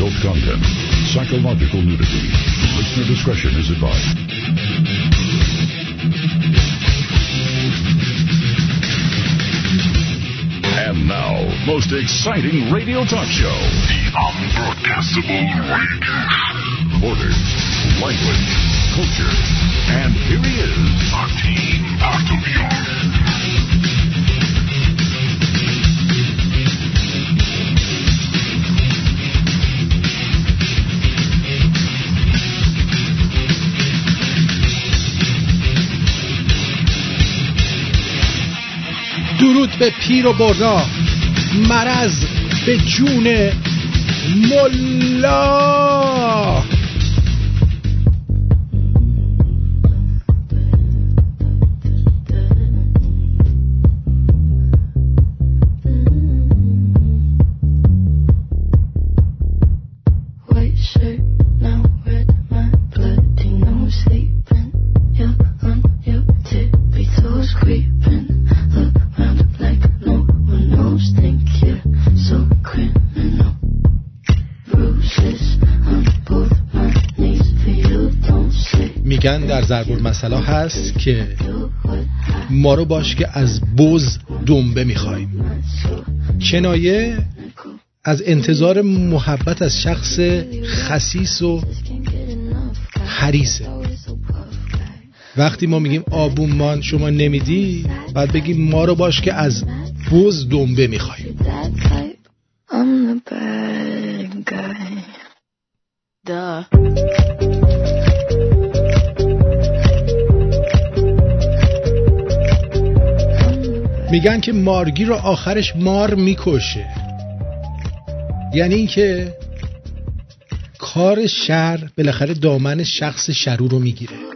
adult content, psychological nudity. Listener discretion is advised. And now, most exciting radio talk show. The Unbroadcastable Radio. Borders, language, culture, and here he is, Martin Bartolion. درود به پیر و برا مرز به جون ملا. ضرب المثل هست که ما رو باش که از بز دنبه می‌خوایم کنایه از انتظار محبت از شخص خسیس و. حریصه. وقتی ما میگیم آبونمان شما نمیدی بعد بگیم ما رو باش که از بز دنبه می‌خوایم میگن که مارگی رو آخرش مار می‌کشه. یعنی اینکه کار شر بالاخره دامن شخص شرور رو می‌گیره.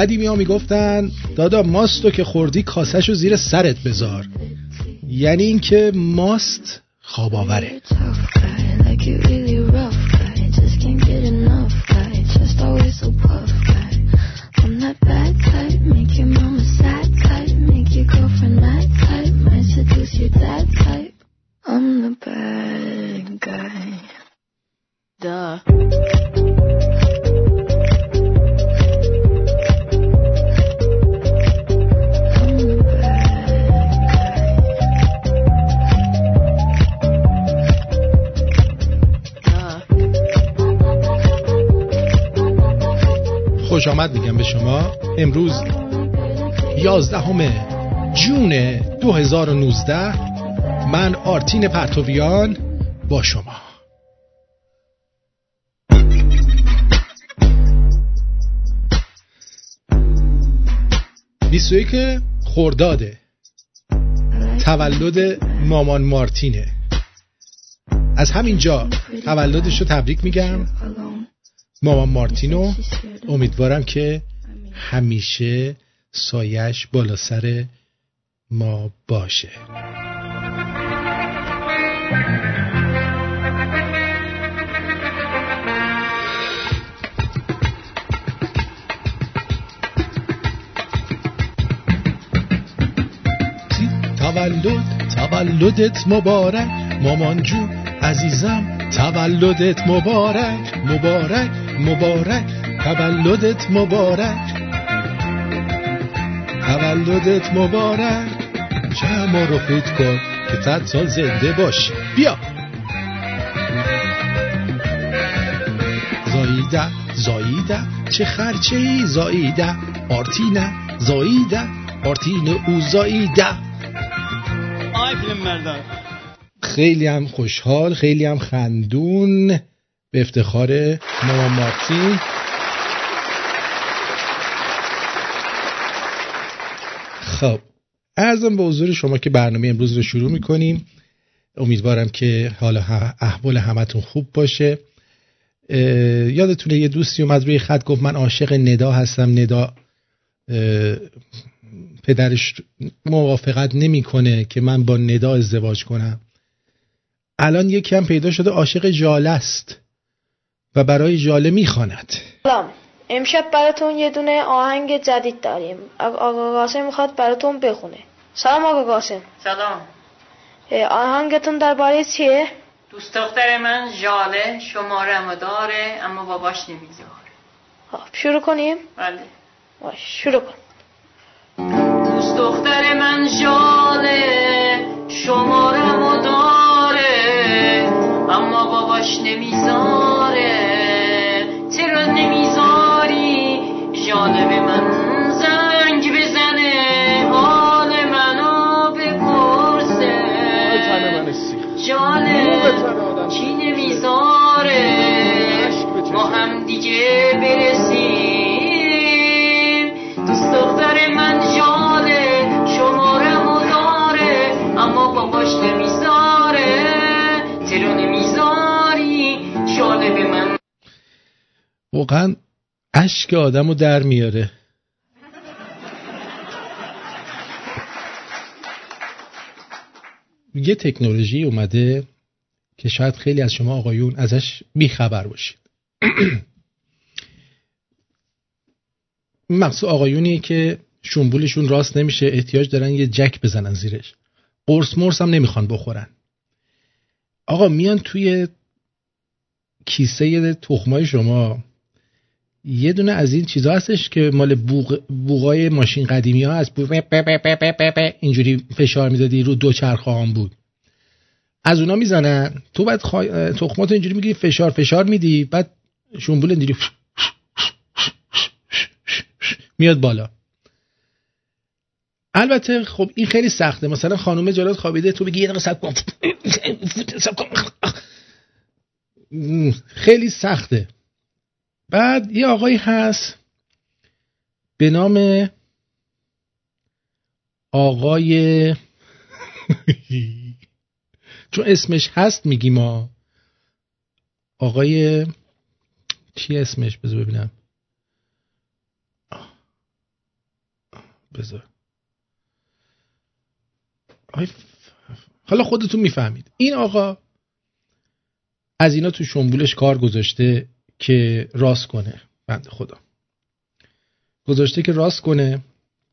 قدیمی ها می‌گفتن دادا ماستو که خوردی کاسهشو زیر سرت بذار. یعنی اینکه ماست خواب آوره آمد میگم به شما. امروز 11 جون 2019 من آرتین پرتویان با شما. بیست و یک خرداده تولد مامان مارتینه. از همینجا تولدش رو تبریک میگم. مامان مارتینو. امیدوارم که همیشه سایش بالا سر ما باشه. تولد تولدت مبارک. مامان جون عزیزم تولدت مبارک مبارک. مبارک تولدت مبارک. تولدت مبارک. شما رو فیت کن که صد سال زنده باشی. بیا. زاییده زاییده. چه خرچه ای زاییده. آرتینه زاییده. آرتین او زاییده. آی فیلم خیلی هم خوشحال خیلی هم خندون. به افتخار مامان مارتین خب ارزم به حضور شما که برنامه امروز رو شروع می‌کنیم. امیدوارم که حالا احوال همتون خوب باشه. یادتونه یه دوستی اومد روی خط گفت من عاشق ندا هستم. ندا پدرش موافقت نمی‌کنه که من با ندا ازدواج کنم. الان یکی هم پیدا شده عاشق ژاله است. و برای ژاله می‌خواند. سلام. امشب براتون یه دونه آهنگ جدید داریم. آقا قاسم می‌خواد براتون بخونه. سلام آقا قاسم. سلام. آهنگتون درباره چیه؟ دوست دختر من ژاله شمارمو داره اما باباش نمی‌ذاره. خب، شروع کنیم؟ بله. باش شروع کن. دوست دختر من ژاله شمارمو داره اما باباش نمی‌ذاره. چرا نمی‌ذاری. به من زنگ بزنه. حال منو بپرسه. جاله کی نمی‌ذاره؟ ما هم دیگه برسیم واقعا اشک آدم رو در میاره. یه تکنولوژی اومده که شاید خیلی از شما آقایون ازش بیخبر باشید. مقصود آقایونیه که شنبولشون راست نمیشه احتیاج دارن یه جک بزنن زیرش. قرص مرس هم نمی‌خوان بخورن. آقا میان توی کیسه تخمای شما یه دونه از این چیزا هستش که مال بوق بوقای ماشین قدیمی ها به اینجوری فشار می‌دادی رو دو چرخه هم بود. از اونا می‌زنن. تو بعد خوا... تخماتو اینجوری می‌گیری فشار فشار میدی بعد شنبول اینجوری میاد بالا. البته خب این خیلی سخته. مثلا خانم جلات خوابیده تو بگی یه دقیقه. خیلی سخته. بعد یه آقایی هست به نام آقای چون اسمش هست میگیم ما. آقای چی اسمش؟ بذار ببینم. بذار. حالا خودتون می‌فهمید. این آقا از اینا تو شنبولش کار گذاشته. که راست کنه. بند خدا. گذاشته که راست کنه.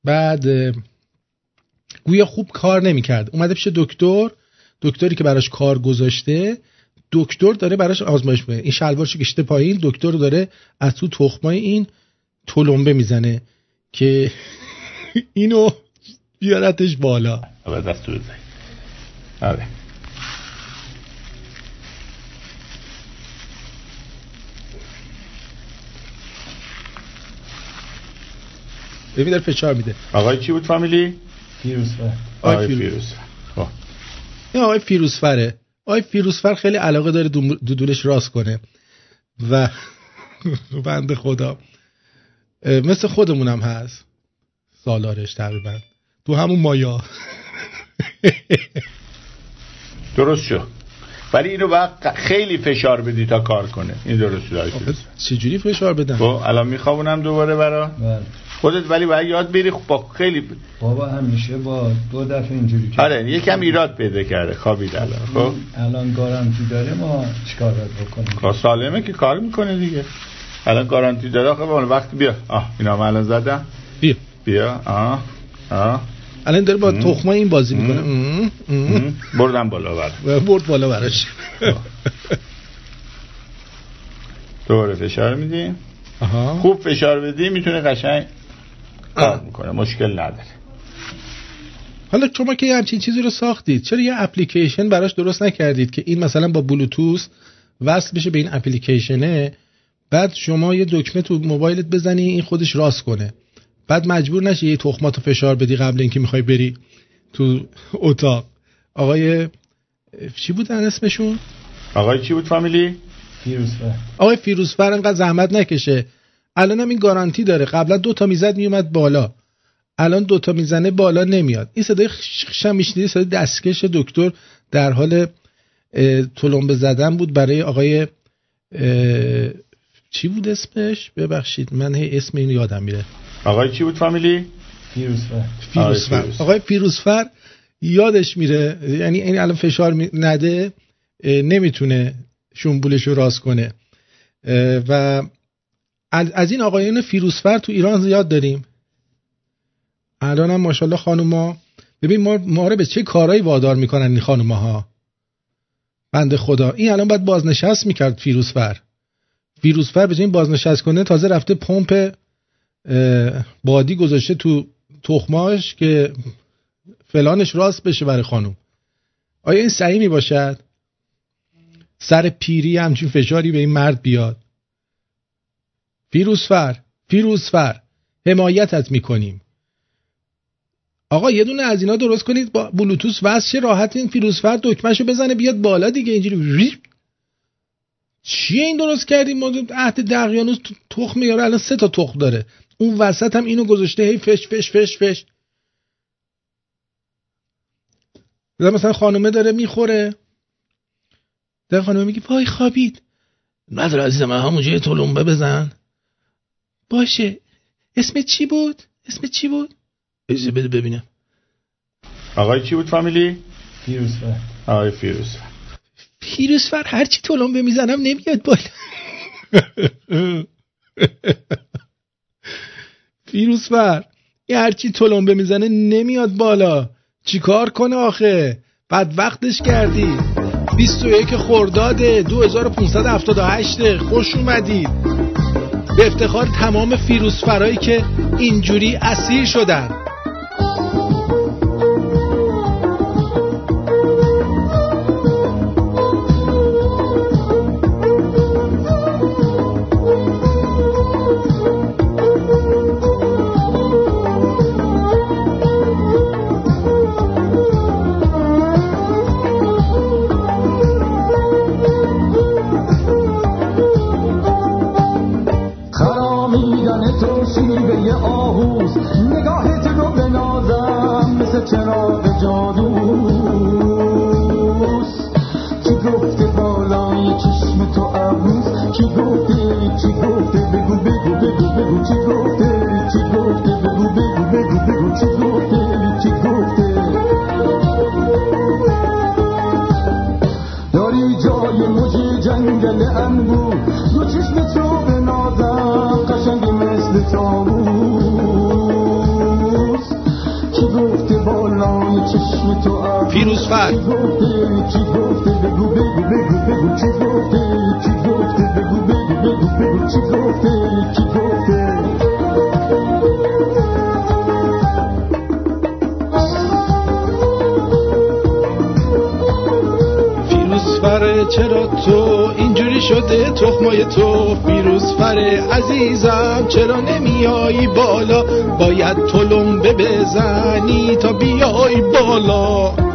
بعد گویا خوب کار نمی‌کرد. اومده پیش دکتر. دکتری که براش کار گذاشته. دکتر داره براش آزمایش می‌کنه. این شلوارش کشته پایین. دکتر داره از تو تخمای این تلمبه می‌زنه که اینو بیارتش بالا. اول دستو بزنی آره. ببین داره فشار میده. آقای چی بود فامیلی؟ فیروزفر. آقای آقای فیروز. فیروز خب. این آقای فیروزفره. آقای فیروزفر خیلی علاقه داره دودولش راست کنه. و بند خدا. مثل خودمونم هست. سالارش تقریبا. تو همون مایا. درست شد. ولی اینو باید خیلی فشار بدی تا کار کنه. این درست فیروز. چجوری فشار بدم؟ خب الان میخوابونم دوباره برا. بله. خودت ولی باید یاد بری خب با خیلی بابا همیشه با دو دفعه اینجوری کرد آره یکم ایراد پیدا کرده خوابید الان خب الان گارانتی داره ما چیکار باید بکنیم؟ سالمه که کار می‌کنه دیگه. الان گارانتی داره خب اون وقت بیا. آه اینا من الان زدم. بیا. بیا. آه آه. الان داره با. تخمای این بازی. می‌کنه. بردم بالا بر برد بالا براش. دوباره فشار میدیم خوب فشار بدی می‌تونه قشنگ کار. می‌کنه. مشکل نداره. حالا شما که یه همچین چیزی رو ساختید چرا یه اپلیکیشن براش درست نکردید که این مثلا با بلوتوث وصل بشه به این اپلیکیشنه بعد شما یه دکمه تو موبایلت بزنی این خودش راست کنه؟ بعد مجبور نشی یه تخماتو فشار بدی قبل اینکه می‌خوای بری تو اتاق. آقای چی بودن اسمشون؟ آقای چی بود فامیلی؟ فیروزفر. آقای فیروزفر انقدر زحمت نکشه. الان هم این گارانتی داره. قبلا دو تا می‌زد میومد بالا. الان دو تا می‌زنه بالا نمیاد. این صدای خشم میشنیدی؟ صدای دستکش دکتر در حال تلمبه زدن بود برای آقای چی بود اسمش؟ ببخشید من هی اسم اینو یادم میره. آقای چی بود فامیلی؟ فیروزفر. فیروزفر. فیروز. آقای فیروزفر یادش میره یعنی این الان فشار نده نمی‌تونه شنبولش رو راست کنه. و از از این آقایان فیروسفر تو ایران زیاد داریم. الان هم ماشاءالله خانوما ببین ما, ما رو به چه کارهایی وادار می‌کنن این خانوما ها بند خدا. این الان باید بازنشست می‌کرد فیروسفر فیروسفر به این بازنشست کنه تازه رفته پمپ بادی گذاشته تو تخماش که فلانش راست بشه برای خانم. آیا این صحیح می باشد؟ سر پیری همچین فشاری به این مرد بیاد. فیروسفر فیروسفر حمایتت می‌کنیم. آقا یه دونه از اینا درست کنید با بلوتوس وصل راحت این فیروسفر دکمهشو بزنه بیاد بالا دیگه اینجوری. چیه این درست کردیم؟ ما عهد دقیانوس تخم میاره الان سه تا تخم داره. اون وسط هم اینو گذاشته هی فش فش فش فش. مثلا خانومه داره می‌خوره. در خانومه میگه وای خوابید. نداره عزیزم من همونجا تلمبه بزن. باشه. اسم چی بود؟ اسم چی بود؟ اجازه بده ببینم. آقای چی بود فامیلی؟ فیروزفر. آقای فیروز پیروزفر هرچی تلمبه می‌زنم نمیاد بالا. فیروزفر یه هرچی تلمبه می‌زنه نمیاد بالا. چیکار کنه آخه؟ بعد وقتش کردی 21 خرداد 2578 خوش اومدید به افتخار تمام فیروزفرایی که اینجوری اسیر شدن. گفته کی گفته بگو بگو بگو بگو کی گفته کی گفته بگو بگو بگو بگو کی گفته کی گفته فیروزفره چرا تو اینجوری شده تخمای تو؟ فیروزفره عزیزم چرا نمیایی بالا؟ باید تلمبه بزنی تا بیای بالا.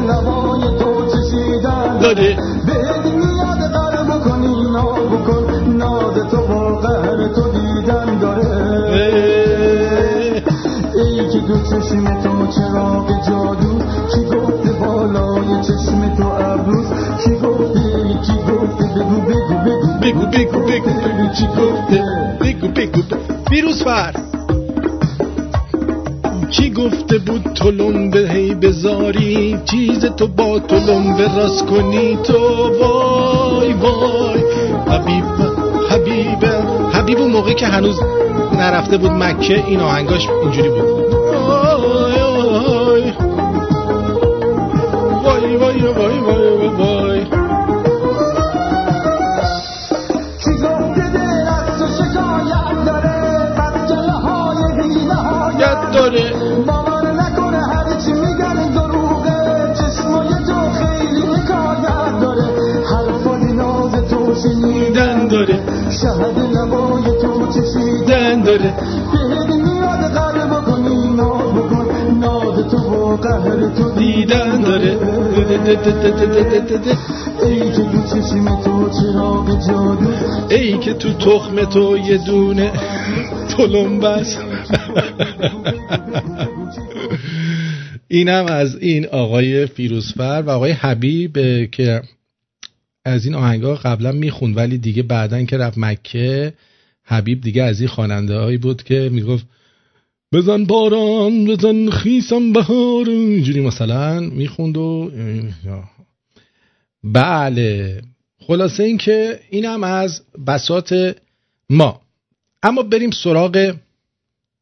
نوای تو چشیدن. داره. بهت میاد قرار بکنی ناز بکن ناز تو با قهر تو دیدن داره. ای که دو چشم تو چراغ جادو کی گفته بالای چشم تو ابروز کی گفته؟ کی گفته؟ بگو بگو بگو. بگو بگو بگو. بگو چی گفته. بگو بگو. فیروزفر کی گفته بود تلمبه هی بذاری چیز تو تلمبه راست کنی تو. وای وای. حبیب حبیب حبیب اون موقع که هنوز نرفته بود مکه این آهنگاش اینجوری بود. وای وای وای. وای وای وای وای. داره. شهد نوای تو چشیدن داره. بهت میاد قهر بکنی ناز بکن. ناز تو با قهر تو دیدن داره. ای که دو چشم تو چراغ جادو ای که تو تخم تو یه دونه تلمبه است اینم از این آقای فیروزفر و آقای حبیب که از این آهنگا قبلا می‌خوند ولی دیگه بعدن که رفت مکه حبیب دیگه از این خواننده هایی بود که می‌گفت بزن باران بزن خیسم بهار. اینجوری مثلا می‌خوند و بله. خلاصه این که اینم از بسات ما. اما بریم سراغ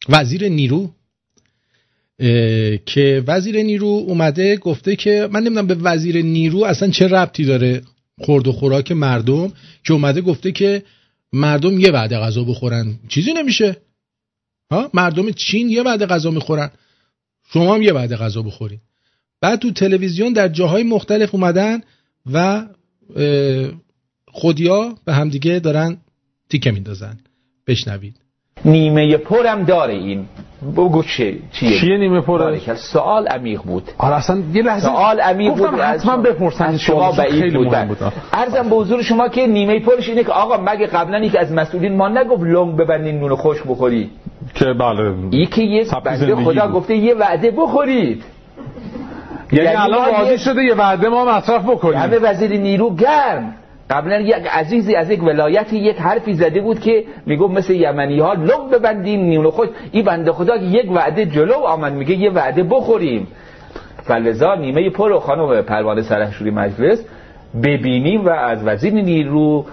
وزیر نیرو که وزیر نیرو اومده گفته که من نمی‌دونم به وزیر نیرو اصلا چه ربطی داره خورد و خوراک مردم که اومده گفته که مردم یه وعده غذا بخورن. چیزی نمیشه. ها؟ مردم چین یه وعده غذا می‌خورن. شما هم یه وعده غذا بخورین. بعد تو تلویزیون در جاهای مختلف اومدن و خودیا به همدیگه دارن تیکه میندازن. بشنوید. نیمه پرم داره این بگو چه چیه چیه نیمه؟ باریکلا. سوال عمیق بود آره اصلا یه لحظه سوال عمیق بود حتما بپرسن شما بعید بود. ارزم به حضور شما که نیمه پرش اینه که آقا مگه قبلا یکی از مسئولین ما نگفت لنگ ببندین نون خوش بخوری که بله ای که یه بنده خدا بود. گفته یه وعده بخورید یعنی یعنی الان راضی شده یه وعده ما مصرف بکنیم همه وزیر نیرو گرم قبلا یک عزیزی از یک ولایتی یک حرفی زده بود که می‌گفت مثل یمنی ها لب ببندیم نیون خوش این بنده خدا که یک وعده جلو آمد میگه یه وعده بخوریم. فلذا نیمه پر و خانم پروانه سرحشوری مجلس ببینیم و از وزیر نیرو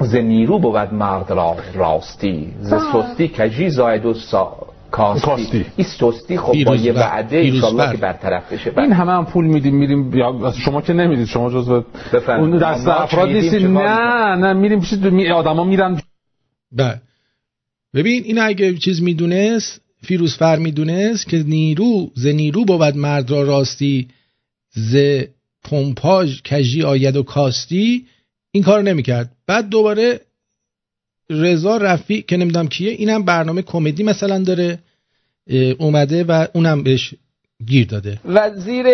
ز نیرو بود مرد را راستی. ز سستی کجی زاید و سا... کاستی, سستی خب با یه وعده بر. که برطرف بشه. این همه هم پول میدیم میریم یا شما که نمی‌دید شما جزو. اون دست افراد نیستید کار نه نه میریم پیش می آدما میرن. بله. ببین این اگه چیز می‌دونست فیروزفر می‌دونست که نیرو ز نیرو بود مرد را راستی ز پمپاژ کژی آید و کاستی این کار نمی‌کرد. بعد دوباره رضا رفیع که نمی‌دونم کیه اینم برنامه کمدی مثلا داره. اومده و اونم بهش گیر داده. وزیر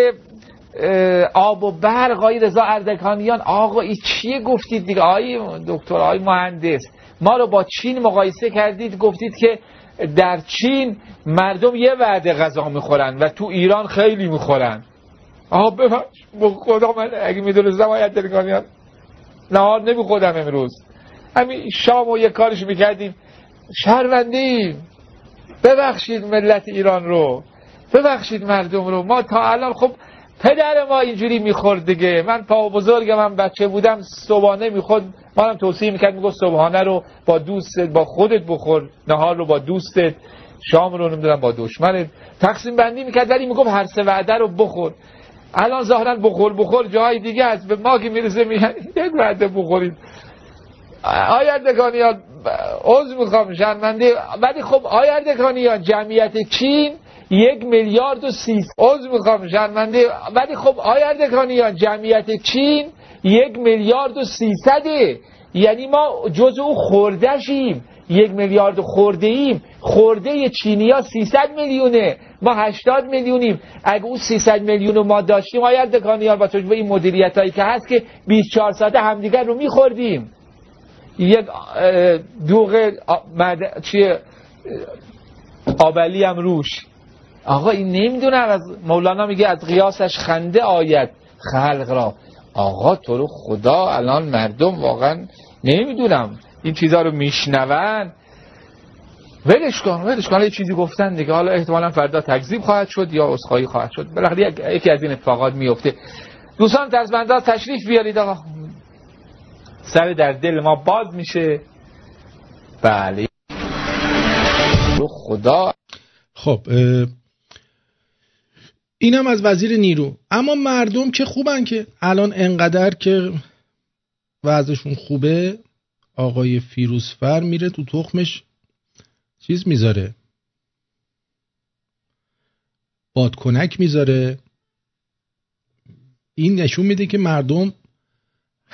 آب و برق آقای رضا اردکانیان آقا این چیه گفتید دیگه؟ آقای دکتر آقای مهندس ما رو با چین مقایسه کردید گفتید که در چین مردم یه وعده غذا می‌خورن و تو ایران خیلی می‌خورن. آها ببخش خدا من اگه می‌دونستم آقای اردکانیان نهار نمیخودم امروز. همین شام و یه کارش می‌کردیم. شهروندیم. ببخشید ملت ایران رو. ببخشید مردم رو. ما تا الان خب پدر ما اینجوری می‌خورد دیگه. من پا بزرگم من بچه بودم صبحانه می‌خورد. ما هم توصیه می‌کرد می‌گفت صبحانه رو با دوستت با خودت بخور. نهار رو با دوستت. شام رو نمی‌دونم با دشمنت. تقسیم بندی می‌کرد ولی می‌گفت هر سه وعده رو بخور. الان ظاهرا بخور بخور. جای دیگه است. به ما که می‌رسه میگن یک وعده بخورید. آیردگانیان عضو می‌خوام شرمنده. ولی خب آیردگانیان جمعیت چین یک میلیارد و سی عضو می‌خوام شرمنده. ولی خب آیردگانیان جمعیت چین یک میلیارد و سیصده. یعنی ما جز او خوردشیم یک میلیارد خورده ایم خورده چینی ها 300 میلیونه. ما 80 میلیونیم. اگه اون 300 میلیون رو ما داشتیم آید دکانیان با توجه به این مدیریت هایی که هست که 24 ساعته همدیگر رو میخوردیم. یک دوغ مد... چیه آبلی هم روش. آقا این نمی‌دونم از مولانا میگه از قیاسش خنده آید خلق را. آقا تو رو خدا الان مردم واقعا نمی‌دونم. این چیزها رو میشنون. ولش کن ولش کن. یه چیزی گفتن دیگه. حالا احتمالا فردا تکذیب خواهد شد یا اسخایی خواهد شد. بالاخره یک- یکی از این اتفاقات میفته دوستان ترزمندان تشریف بیارید آقا. سر در دل ما باز میشه. بله. تو خدا. خب اینم از وزیر نیرو. اما مردم که خوبن که الان انقدر که وضعشون خوبه آقای فیروزفر میره تو تخمش چیز می‌ذاره بادکنک می‌ذاره. این نشون میده که مردم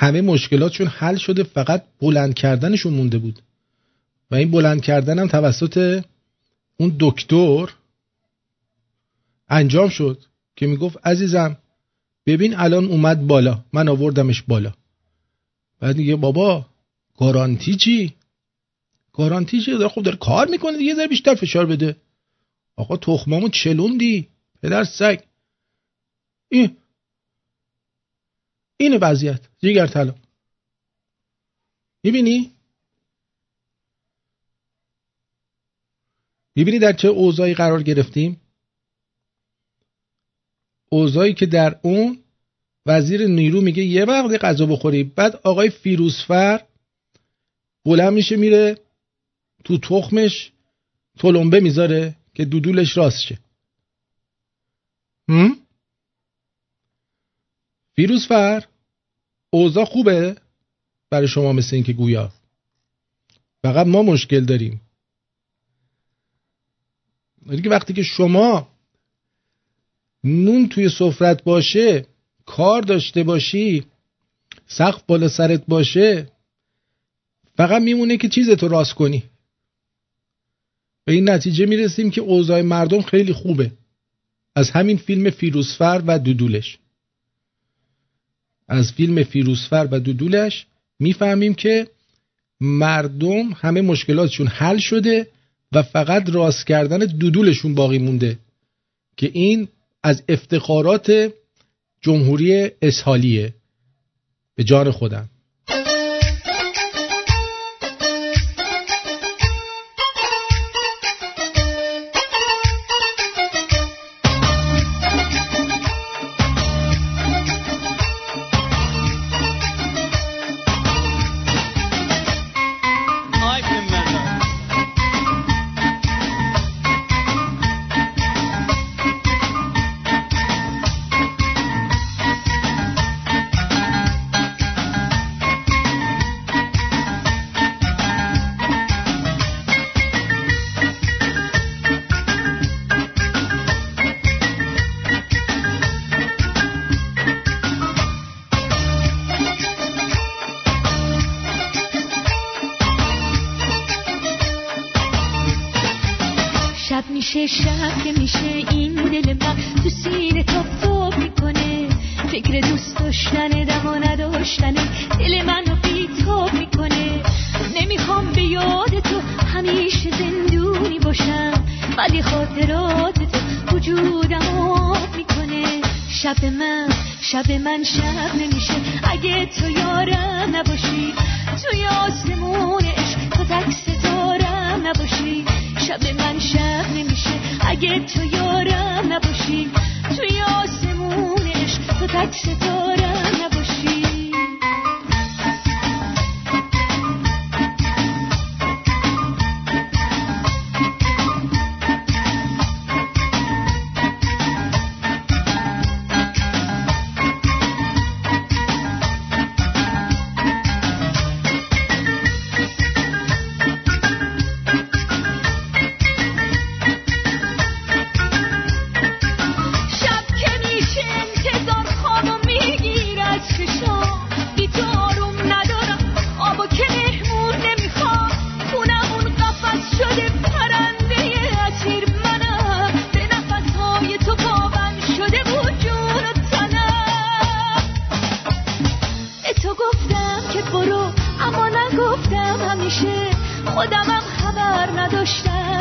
همه مشکلاتشون حل شده فقط بلند کردنشون مونده بود. و این بلند کردن هم توسط اون دکتر انجام شد که می‌گفت عزیزم ببین الان اومد بالا من آوردمش بالا. بعد میگه بابا گارانتی چی؟ گارانتی چی داره خب داره کار می‌کنه دیگه ذره بیشتر فشار بده. آقا تخمامو چلوندی پدر سگ. این این وضعیت. جیگر طلا. می‌بینی؟ می‌بینی در چه اوضاعی قرار گرفتیم؟ اوضاعی که در اون وزیر نیرو میگه یه وقت غذا بخوری بعد آقای فیروزفر بلند میشه میره تو تخمش تلمبه می‌ذاره که دودولش راست شه؟ فیروزفر؟ اوضاع خوبه برای شما مثل این که گویا. فقط ما مشکل داریم. دیگه وقتی که شما نون توی سفرت باشه کار داشته باشی سقف بالا سرت باشه فقط میمونه که چیزتو راست کنی. به این نتیجه می‌رسیم که اوضاع مردم خیلی خوبه. از همین فیلم فیروسفر و دودولش. از فیلم فیروسفر و دودولش می‌فهمیم که مردم همه مشکلاتشون حل شده و فقط راست کردن دودولشون باقی مونده که این از افتخارات جمهوری اسحالیه. به جان خودم.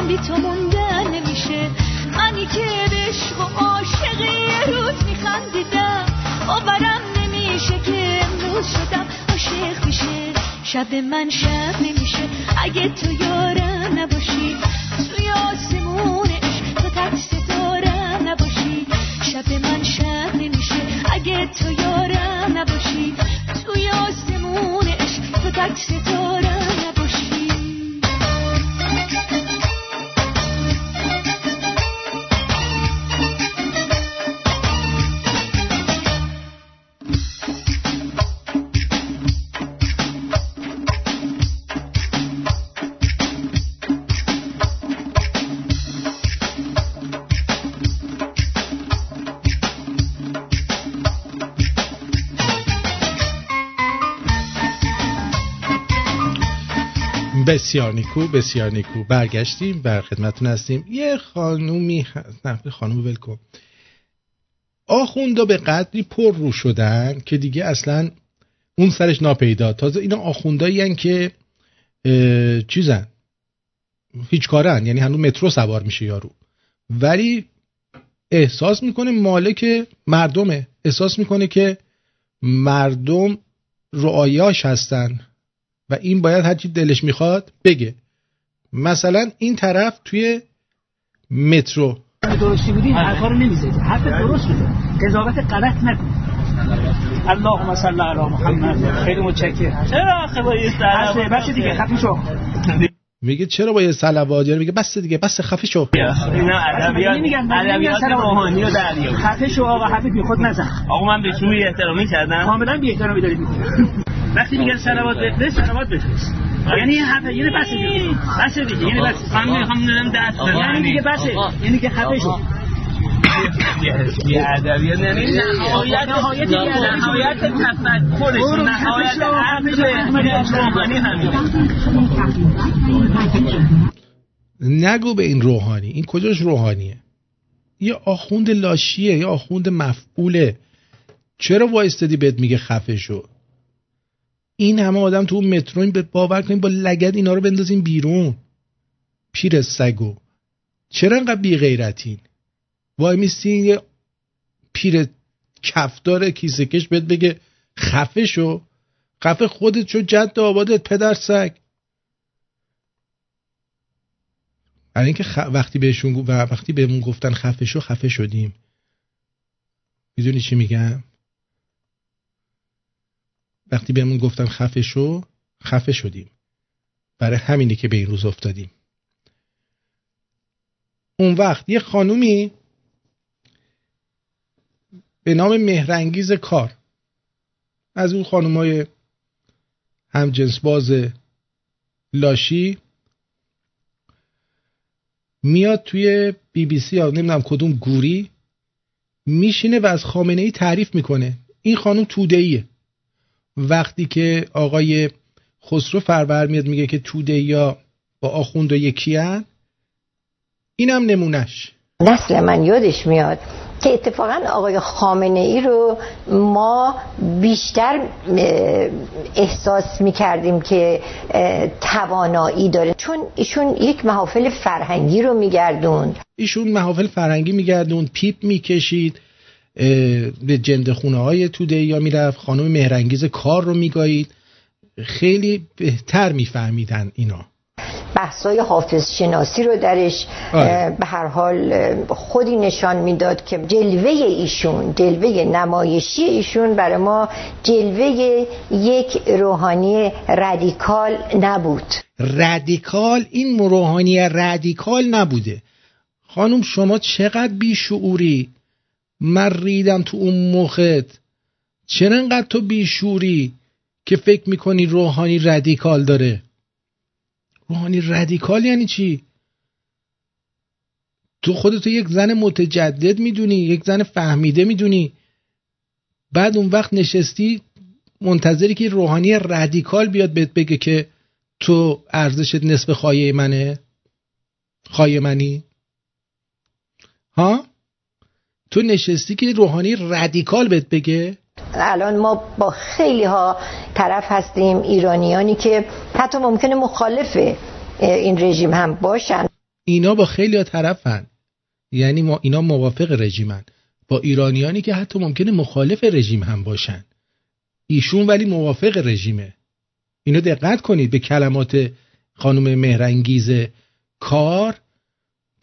بی تو موندن نمیشه. منی که به عشق و عاشقی یه روز میخندیدم. باورم نمیشه که امروز شدم عاشق میشه. شب من شب نمیشه. اگه تو یارم نباشی توی آسمون عشق تو تک ستارم نباشی. شب من شب نمیشه. اگه تو یارم بسیار نیکو بسیار نیکو برگشتیم بر خدمتون هستیم. یه خانومی هست. نه خانوم ول کن آخوندا به قدری پر رو شدن که دیگه اصلا اون سرش ناپیدا. تازه اینا آخوندایی که چیزن؟ هیچ کارن. یعنی هنوز مترو سوار میشه یارو. ولی احساس می‌کنه مالک مردمه. احساس می‌کنه که مردم رعایاش هستن. و این باید هرچی دلش می‌خواد بگه. مثلا این طرف توی مترو. درستی بودی؟ حرفا رو نمی‌زدی حرف درست بوده. قضاوت غلط نکن. اللهم صل علی محمد. خیلی متشکرم. چرا آخه با یه بس بس دیگه خفه شو. میگه چرا با یه صلوات؟ یعنی میگه بس دیگه بس خفه شو. اینا ادبیات ادبیات روحانی و دریا خفه شو آقا حرف بی خود نزن. آقا من بهشون بی احترامی کردم. کاملا بی احترامی داری می‌کنی وقتی میگن صلوات بفرست صلوات بفرست. یعنی این حرف یعنی بس دیگه. بس دیگه. یعنی بس. من می‌خوام دارم دست یعنی دیگه بسه. یعنی که خفه شو. بی ادبیات یعنی نهایت نهایت نهایت تفکرش نهایت عقل روحانی همین نگو به این روحانی. این کجاش روحانیه؟ یه آخوند لاشیه یه آخوند مفعوله. چرا وایستدی بهت میگه خفه شو؟ این همه آدم تو مترو به باور کنیم با لگد اینا رو بندازیم بیرون. پیر سگو. چرا انقدر بی غیرتین وای میستین یه پیر کفدار کیسه کش بهت بگه خفه شو. خفه خودت شو جد آبادت پدر سگ. برای اینکه خ... وقتی بهشون و وقتی بهمون گفتن خفه شو خفه شدیم. می‌دونی چی میگم؟ وقتی بهمون گفتن خفه شو خفه شدیم. برای همینه که به این روز افتادیم. اون وقت یه خانومی به نام مهرنگیز کار. از اون خانومای هم جنس باز لاشی میاد توی بی بی سی یا نمی‌دونم کدوم گوری میشینه و از خامنه ای تعریف می‌کنه. این خانم توده ایه وقتی که آقای خسرو فرور میاد میگه که توده یا با آخوند و یکی هن اینم نمونش نسل من یادش میاد که اتفاقا آقای خامنه ای رو ما بیشتر احساس می‌کردیم که توانایی داره. چون ایشون یک محافل فرهنگی رو میگردون ایشون محافل فرنگی میگردون پیپ می‌کشید. به جنده خونه های توده یا می‌رفت. خانم مهرنگیز کار رو میگایید. خیلی بهتر میفهمیدن اینا. بحثای حافظ شناسی رو درش آره. به هر حال خودی نشان می‌داد که جلوه ایشون جلوه نمایشی ایشون برای ما جلوه یک روحانی رادیکال نبود. رادیکال؟ این روحانی رادیکال نبوده. خانم شما چقدر بیشعوری؟ من ریدم تو اون مخت. چرا انقدر تو بیشعوری که فکر می‌کنی روحانی رادیکال داره؟ روحانی رادیکال یعنی چی؟ تو خودتو یک زن متجدد می‌دونی یک زن فهمیده می‌دونی. بعد اون وقت نشستی منتظری که روحانی رادیکال بیاد بهت بگه که تو ارزشت نصف خایه منه خایه منی. ها؟ تو نشستی که روحانی رادیکال بهت بگه؟ الان ما با خیلی ها طرف هستیم ایرانیانی که حتی ممکنه مخالف این رژیم هم باشن. اینا با خیلی ها طرفن یعنی ما اینا موافق رژیمن با ایرانیانی که حتی ممکنه مخالف رژیم هم باشن. ایشون ولی موافق رژیمه. اینو دقت کنید به کلمات خانم مهرنگیز کار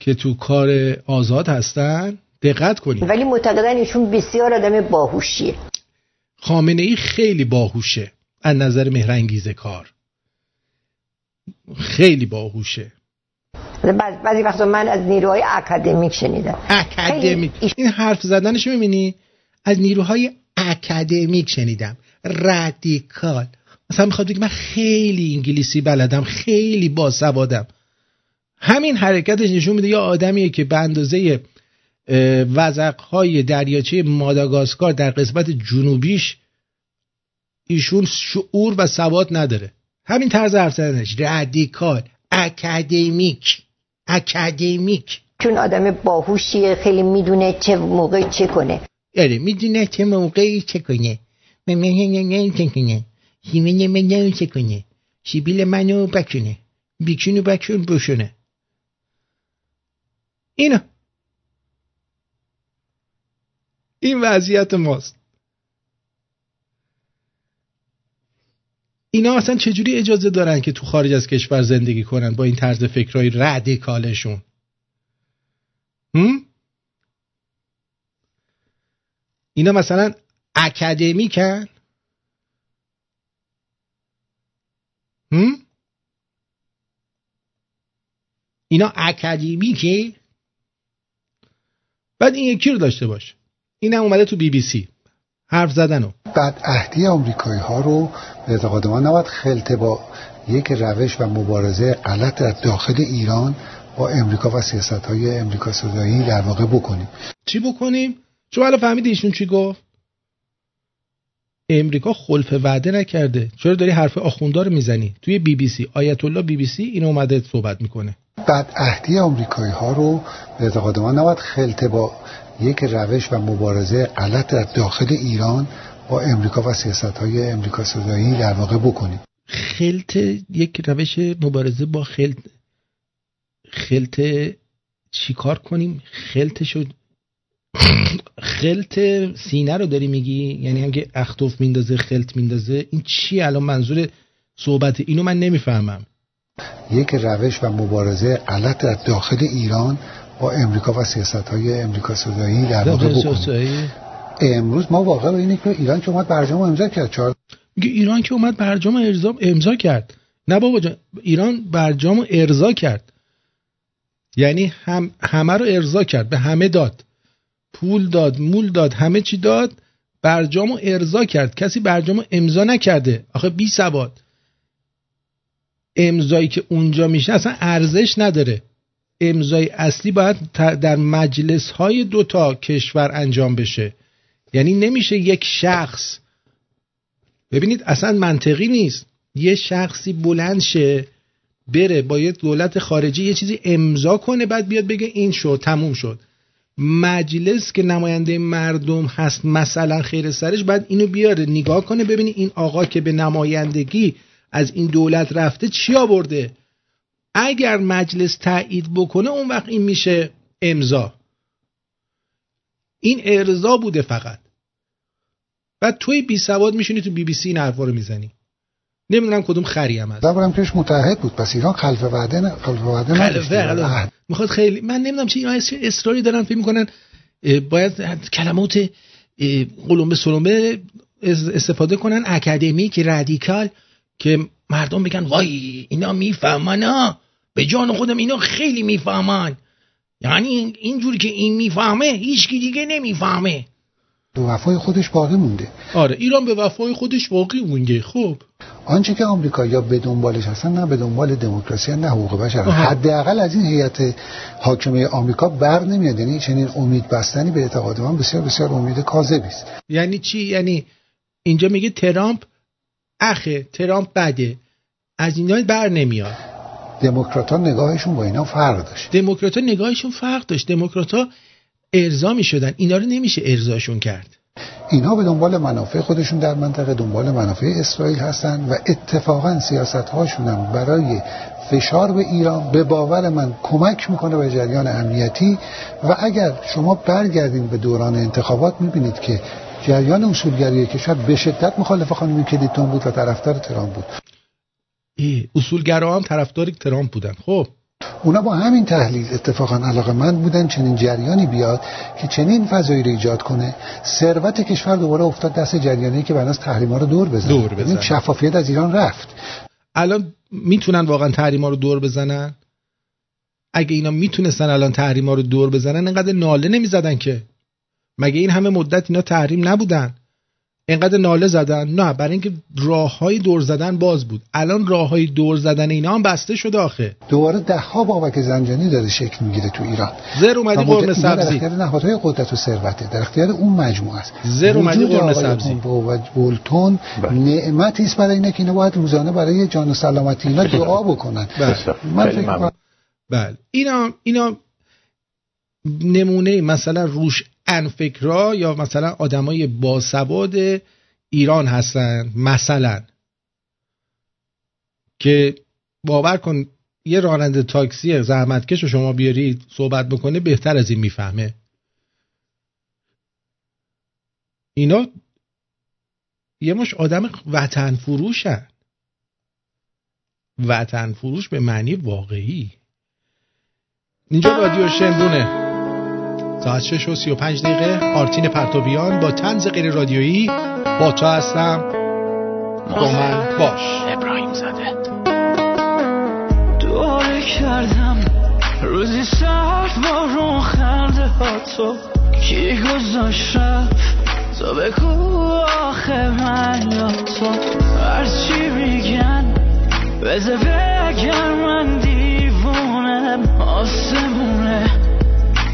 که تو کار آزاد هستن. دقت کنید ولی معتقدن ایشون بسیار آدم باهوشیه. خامنه ای خیلی باهوشه. از نظر مهرنگیز کار. خیلی باهوشه. بعض- بعضی وقتا من از نیروهای اکادمیک شنیدم. اکادمیک. این حرف زدنش می‌بینی؟ از نیروهای اکادمیک شنیدم. رادیکال. مثلا می‌خواد بگه من خیلی انگلیسی بلدم خیلی باسوادم. همین حرکتش نشون میده یا آدمیه که به اندازه وزقهای دریاچه ماداگاسکار در قسمت جنوبیش ایشون شعور و سواد نداره. همین طرز حرف زدنش. رادیکال اکادمیک اکادمیک. چون آدم باهوشیه خیلی می‌دونه چه موقع چه کنه. آره می‌دونه چه موقعی چه کنه. من چه کنه. شیمین من چه کنه. شیبیل منو بکنه بیچونو بکن بشونه. اینا این وضعیت ماست. اینا اصلا چجوری اجازه دارن که تو خارج از کشور زندگی کنن با این طرز فکرهای رادیکالشون؟ اینا مثلا اکادمیکن؟ اینا اکادمیکه بعد این یکی رو داشته باش. این هم اومده تو بی بی سی. حرف زدن و بعد عهدی آمریکایی ها رو به اعتقاد ما نباید خلطه با یک روش و مبارزه غلط در داخل ایران با امریکا و سیاست های امریکا صدایی در واقع بکنیم. چی بکنیم؟ شما الان فهمیدی ایشون چی گفت؟ امریکا خلف وعده نکرده. چرا داری حرف آخوندا رو می‌زنی؟ توی بی بی سی آیت الله بی بی سی اینو اومده صحبت می‌کنه. بعد عهدی آمریکایی ها رو به اعتقاد ما نباید خلطه با یک روش و مبارزه غلط در داخل ایران با امریکا و سیاست های امریکا صدایی در واقع بکنیم. خلط یک روش مبارزه با خلط. خلط چیکار کنیم؟ خلطشو خلط سینه رو داری میگی؟ یعنی هم که اختوف میندازه خلط میندازه این چی؟ الان منظور صحبت اینو من نمی‌فهمم. یک روش و مبارزه غلط در داخل ایران با امریکا و سیاست های امریکا صدایی در واقع بکنیم امروز ما واقعا به اینه که ایران که اومد برجام امضا کرد. چهار میگه ایران که اومد برجام ارزا امضا کرد. نه بابا جان ایران برجام ارضا کرد. یعنی هم همه رو ارضا کرد به همه داد. پول داد مول داد همه چی داد برجام رو ارضا کرد. کسی برجام امضا نکرده. آخه بی سواد امضایی که اونجا میشه اصلا ارزش نداره. امضای اصلی باید در مجلس های دوتا کشور انجام بشه. یعنی نمیشه یک شخص ببینید اصلا منطقی نیست. یه شخصی بلند شه بره با یه دولت خارجی یه چیزی امضا کنه بعد بیاد بگه این شد تموم شد. مجلس که نماینده مردم هست مثلا خیر سرش بعد اینو بیاره نگاه کنه ببینی این آقا که به نمایندگی از این دولت رفته چی آورده؟ اگر مجلس تایید بکنه اون وقت این میشه امضا. این ارضا بوده فقط. بعد توی بی سواد میشونی تو بی بی سی این حرفا رو می‌زنی. نمی‌دونم کدوم خری هم هست. زبرم کهش متحد بود. پس ایران خلف وعده نه خلف وعده خلف می‌خواد خیلی من نمی‌دونم چه اینا اصراری دارن فکر می‌کنن باید کلمات قلمبه سلمبه استفاده کنن. اکادمیک رادیکال. که مردم بگن وای اینا می‌فهمن ها. به جان خودم اینا خیلی می‌فهمن. یعنی اینجوری که این می‌فهمه هیچکی دیگه نمی‌فهمه. به وفای خودش باقی مونده. آره ایران به وفای خودش باقی مونده خب. آنچه که آمریکایی‌ها به دنبالش هستن نه به دنبال دموکراسی نه حقوق بشر. حداقل از این هیئت حاکمه آمریکا بر نمیاد. یعنی چنین امید بستنی به اعتقاد من بسیار بسیار امید کاذبی است. یعنی چی؟ یعنی اینجا میگه ترامپ اخه ترامپ بده. از اینا بر نمیاد. دموکرات‌ها نگاهشون با اینا فرق داشت. دموکرات‌ها نگاهشون فرق داشت. دموکرات‌ها ارضا می‌شدن. اینا رو نمیشه ارضاشون کرد. اینها به دنبال منافع خودشون در منطقه دنبال منافع اسرائیل هستن و اتفاقا سیاست هاشون هم برای فشار به ایران به باور من کمک می‌کنه به جریان امنیتی. و اگر شما برگردین به دوران انتخابات می‌بینید که جریان اصولگری کشور به شدت مخالف خانم کلیتون بود و طرفدار ترامپ بود. اصولگرا هم طرفدار ترامپ بودن. خب. اونا با همین تحلیل اتفاقا علاقه من بودن چنین جریانی بیاد که چنین فضایی رو ایجاد کنه. ثروت کشور دوباره افتاد دست جریانی که بناس تحریما رو دور بزنه. دور بزنه. شفافیت از ایران رفت. الان می‌تونن واقعا تحریما رو دور بزنن؟ اگه اینا می‌تونستن الان تحریما رو دور بزنن انقدر ناله نمی‌زدن که. مگه این همه مدت اینا تحریم نبودن؟ اینقدر ناله زدن؟ نه برای اینکه راه های دور زدن باز بود. الان راه های دور زدن اینا هم بسته شده آخه. دوباره ده ها بابک زنجانی داره شکل می‌گیره تو ایران. زر اومدی قرمه سبزی. در اختیار نهادهای قدرت و ثروته. در اختیار اون مجموعه است. زر اومدی قرمه سبزی. و بولتون نعمتی است برای اینه که اینا باید روزانه برای جان و سلامتی اینا دعا بکنن. من فکر بله. اینا اینا نمونه مثلا روش انفکرا یا مثلا آدمای باسواد ایران هستن مثلا. که باور کن یه راننده تاکسی زحمتکش رو شما بیارید صحبت بکنه بهتر از این می‌فهمه. اینا یه مش آدم وطن فروشن وطن فروش به معنی واقعی. اینجا رادیو شمرونه ساعت 6 و 35 دقیقه آرتین پرتویان با تنز غیر رادیویی با تو هستم. با من باش. ابراهیم زده دوباره کردم. روزی سرد بارون خنده ها تو کی گذاشت تو بگو آخه من یا تو. هرچی میگن بزه بگر من دیوونم آسمونه.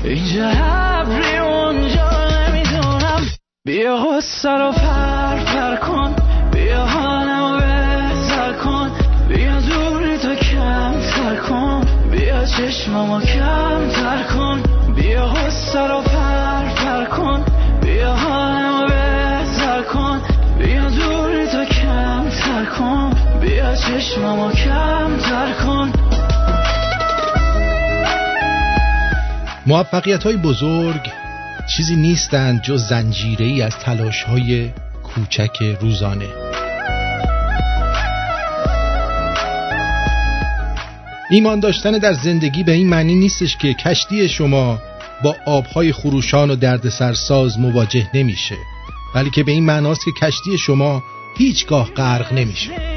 اینجا ابری اونجا نمی‌دونم بیا غصه رو پر پر کن. بیا حالمو بهتر کن. بیا دوری تو کم تر کن. بیا چشممو کم تر کن. بیا غصه رو پر پر کن. بیا حالمو بهتر کن. بیا دوری تو کم تر کن. بیا چشممو کم تر کن. موفقیت های بزرگ چیزی نیستند جز زنجیره از تلاش های کوچک روزانه. ایمان داشتن در زندگی به این معنی نیستش که کشتی شما با آبهای خروشان و دردسرساز مواجه نمیشه بلکه به این معناست که کشتی شما هیچگاه غرق نمیشه.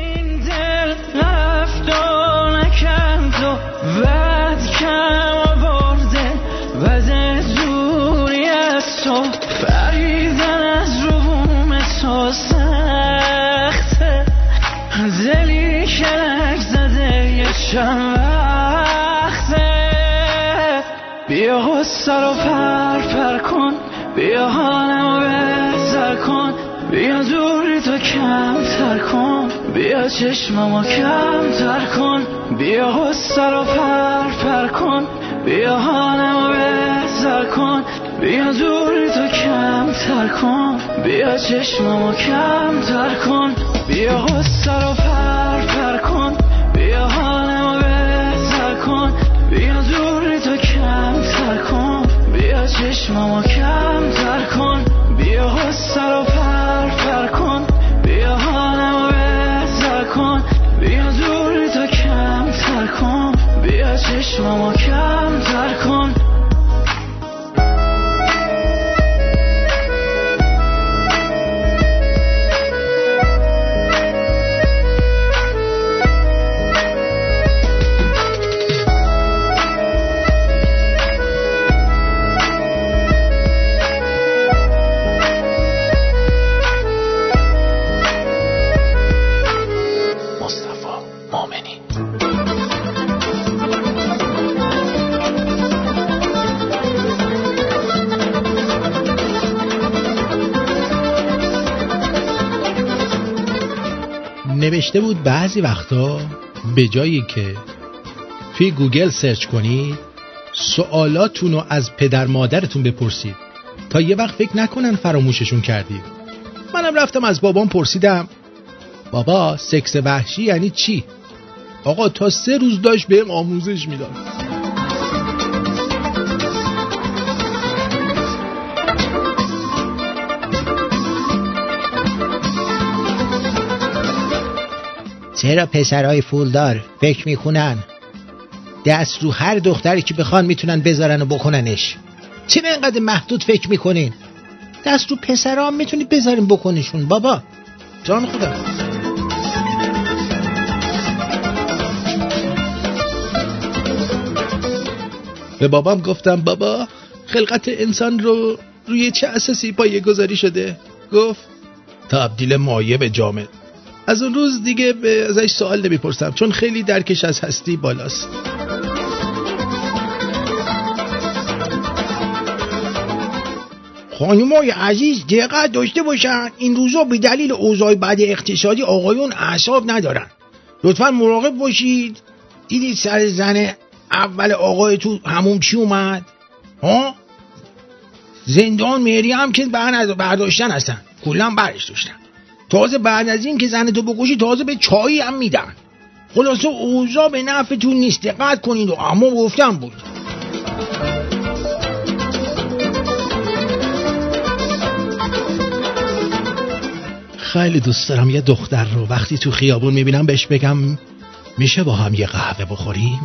چند وقته؟ بیا غصه رو پر پر کن بیا حالمو بهتر کن بیا دوری تو کم تر کن بیا چشممو کم تر کن بیا غصه رو پر پر کن بیا حالمو بهتر کن بیا دوری تو کم تر کن بیا چشممو کم تر کن بیا غصه رو پر پر کن بیا حالمو بیا دوری تو کم تر کن. بیا چشممو کم تر کن. بیا غصه رو پر پر کن. بیا حالمو بهتر کن. بیا دوری تو کم تر کن. بیا چشممو کم نوشته بود بعضی وقتا به جایی که توی گوگل search کنید سوالاتون رو از پدر مادرتون بپرسید. تا یه وقت فکر نکنن فراموششون کردید منم رفتم از بابام پرسیدم بابا سکس وحشی یعنی چی؟ آقا تا سه روز داشت بهم آموزش می‌داد. چرا پسرهای پولدار فکر می‌کنن دست رو هر دختری که بخوان می‌تونن بذارن و بکننش چرا اینقدر محدود فکر می‌کنین؟ دست رو پسرها هم می‌تونید بذارین بکنیشون بابا. جان خودم به بابام گفتم بابا خلقت انسان رو روی چه اساسی پایه گذاری شده؟ گفت تبدیل مایه به جامد از اون روز دیگه به ازش سوال نمی‌پرسم چون خیلی درکش از هستی بالاست. خانمای عزیز دقت داشته باشن. این روزا به دلیل اوضاع بد اقتصادی آقایون اعصاب ندارن. لطفا مراقب باشید. دیدید سر زن اول آقای تو همون چی اومد؟ ها؟ زندان مهری هم که بر برداشتن هستن. کلا برش داشتن. تازه بعد از این که زن تو بکشی تازه به چایی هم میدن. خلاصه اوضاع به نفعتون نیست. دقت کنید. و اما گفتم بود. خیلی دوست دارم یه دختر رو. وقتی تو خیابون می‌بینم بهش بگم میشه با هم یه قهوه بخوریم؟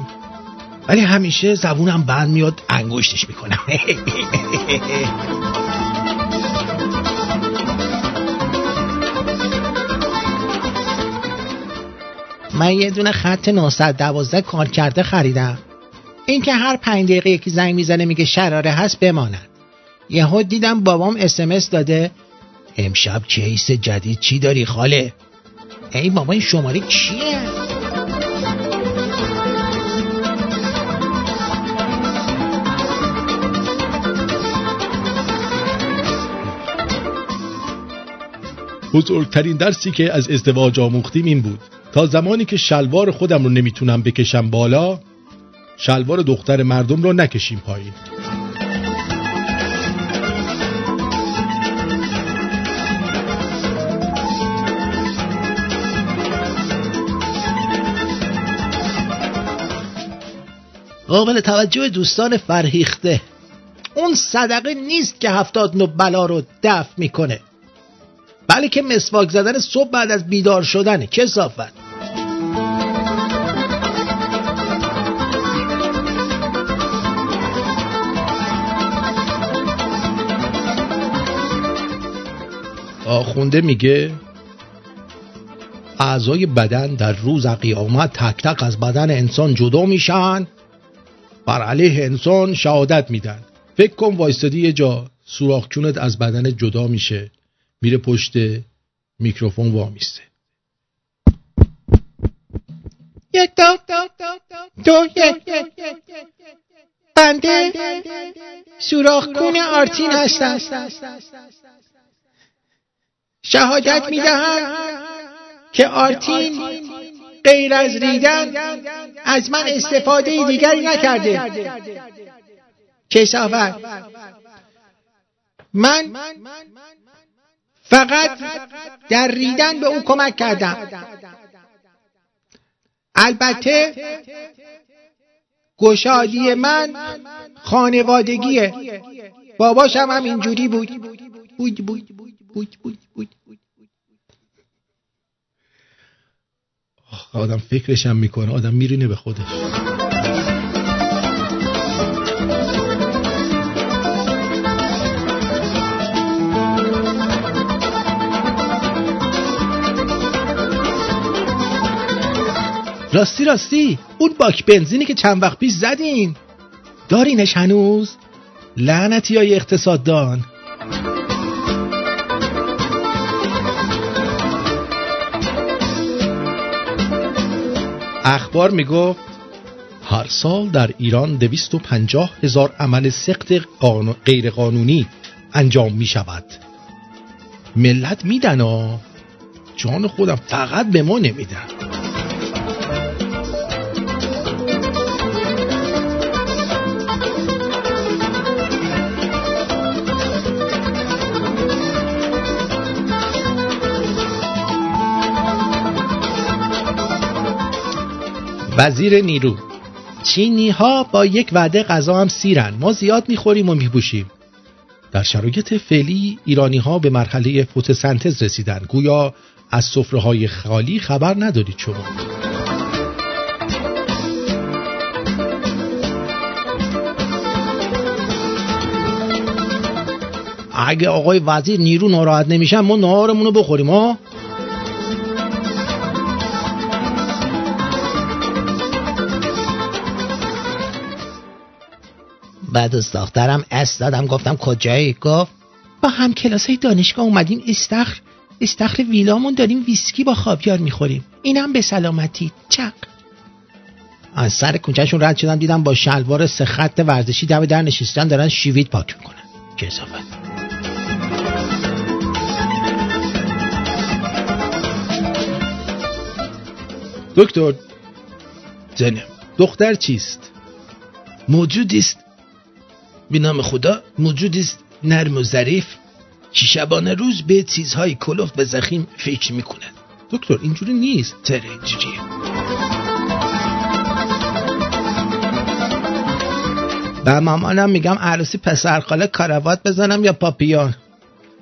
ولی همیشه زبونم بند میاد انگشتش می‌کنم. من یه دونه خط 912 کار کرده خریدم. این که هر پنج دقیقه یکی زنگ می‌زنه میگه شراره هست بماند. یهو دیدم بابام اسمس داده. امشب کیس جدید چی داری خاله؟ ای بابا این شماره چیه؟ بزرگترین درسی که از ازدواج آموختیم این بود. تا زمانی که شلوار خودم رو نمی‌تونم بکشم بالا شلوار دختر مردم رو نکشیم پایین. قابل توجه دوستان فرهیخته. اون صدقه نیست که هفتاد نوع بلا رو دفع می‌کنه. بلکه مسواک زدن صبح بعد از بیدار شدنه. کسافت آخونده میگه اعضای بدن در روز قیامت تک تک از بدن انسان جدا میشن. بر علیه انسان شهادت میدن. فکر کن وایستادی یه جا سوراخ از بدن جدا میشه. میره پشت میکروفون وامیسته یک دو یک بنده سوراخ کون آرتین هستم شهادت می‌دهم که آرتین غیر از ریدن از من استفاده دیگری نکرده. کسافت من فقط در ریدن به او کمک کردم. البته گشادی من خانوادگیه. باباشم هم اینجوری بود بود بود بود بود بود. آدم فکرشم می‌کنه آدم میرینه به خودش. راستی راستی. اون باک بنزینی که چند وقت پیش زدین. دارینش هنوز؟ لعنتی های اقتصاددان اخبار می‌گفت هر سال در ایران 250 هزار عمل سخت قانو... غیر قانونی انجام می شود ملت میدن ها جان خودم فقط به ما نمیدن وزیر نیرو. چینی ها با یک وعده غذا هم سیرن. ما زیاد می‌خوریم و میپوشیم. در شرایط فعلی ایرانی ها به مرحله فتوسنتز رسیدن. گویا از سفره های خالی خبر ندارید شما. اگه آقای وزیر نیرو ناراحت نمیشن ما نهارمون رو بخوریم ها؟ به دوست دخترم اس دادم گفتم کجایی؟ گفت با هم کلاس های دانشگاه اومدیم استخر استخر ویلامون داریم ویسکی با خاویار می‌خوریم. اینم به سلامتی. چق. از سر کوچهشون رد شدم دیدم با شلوار سه خط ورزشی دم در نشستن دارن شوید پاک می‌کنن. کثافت دکتر جانم دختر چیست؟ موجود است. به نام خدا موجود است نرم و ظریف. که شبانه روز به چیزهای کلفت و زخیم فکر می‌کند دکتر اینجوری نیست. چرا اینجوریه. به مامانم میگم عروسی پسر خاله کاروات بزنم یا پاپیون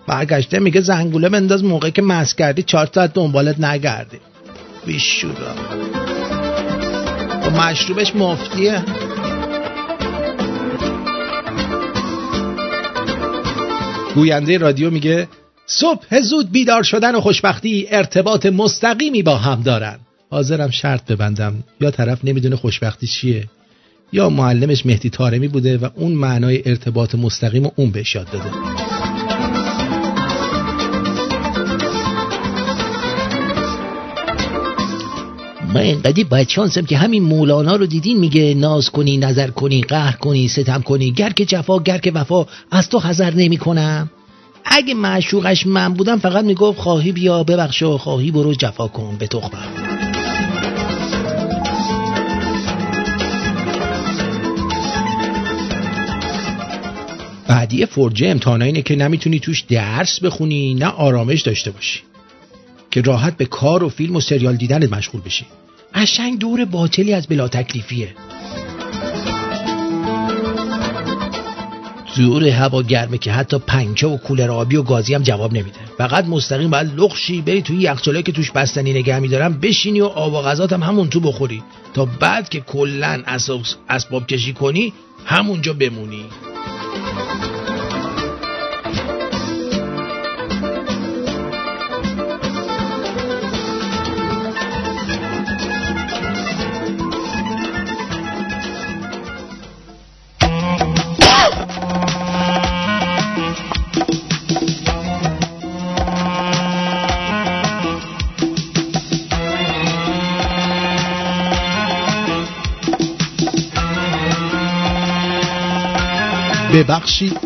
برگشته میگه زنگوله بنداز موقع که مس کردی چهار ساعت دنبالت نگرده بیشورا. و مشروبش مفتیه. گوینده رادیو میگه صبح زود بیدار شدن و خوشبختی ارتباط مستقیمی با هم دارن. حاضرم شرط ببندم. یا طرف نمی‌دونه خوشبختی چیه یا معلمش مهدی تارمی بوده و اون معنای ارتباط مستقیم رو اون بهش یاد داده. من اینقدی باید شانسم که همین مولانا رو دیدین میگه ناز کنی نظر کنی قهر کنی ستم کنی. گر که جفا گر که وفا از تو حذر نمی کنم اگه معشوقش من بودم فقط می‌گفت خواهی بیا ببخش و خواهی برو جفا کن به تخمم. بعدی فرجه امتحانا اینه که نمی‌تونی توش درس بخونی نه آرامش داشته باشی. که راحت به کار و فیلم و سریال دیدنت مشغول بشی. قشنگ دور باطلی از بلا تکلیفیه. دور هوا گرمه که حتی پنکه و کولر آبی و گازی هم جواب نمیده. فقط مستقیم باید لخشی بری توی یخچالی که توش بستنی نگه میدارم بشینی و آب و غذات هم همون تو بخوری. تا بعد که اسباب, اسباب کشی کنی همونجا بمونی. ببخشید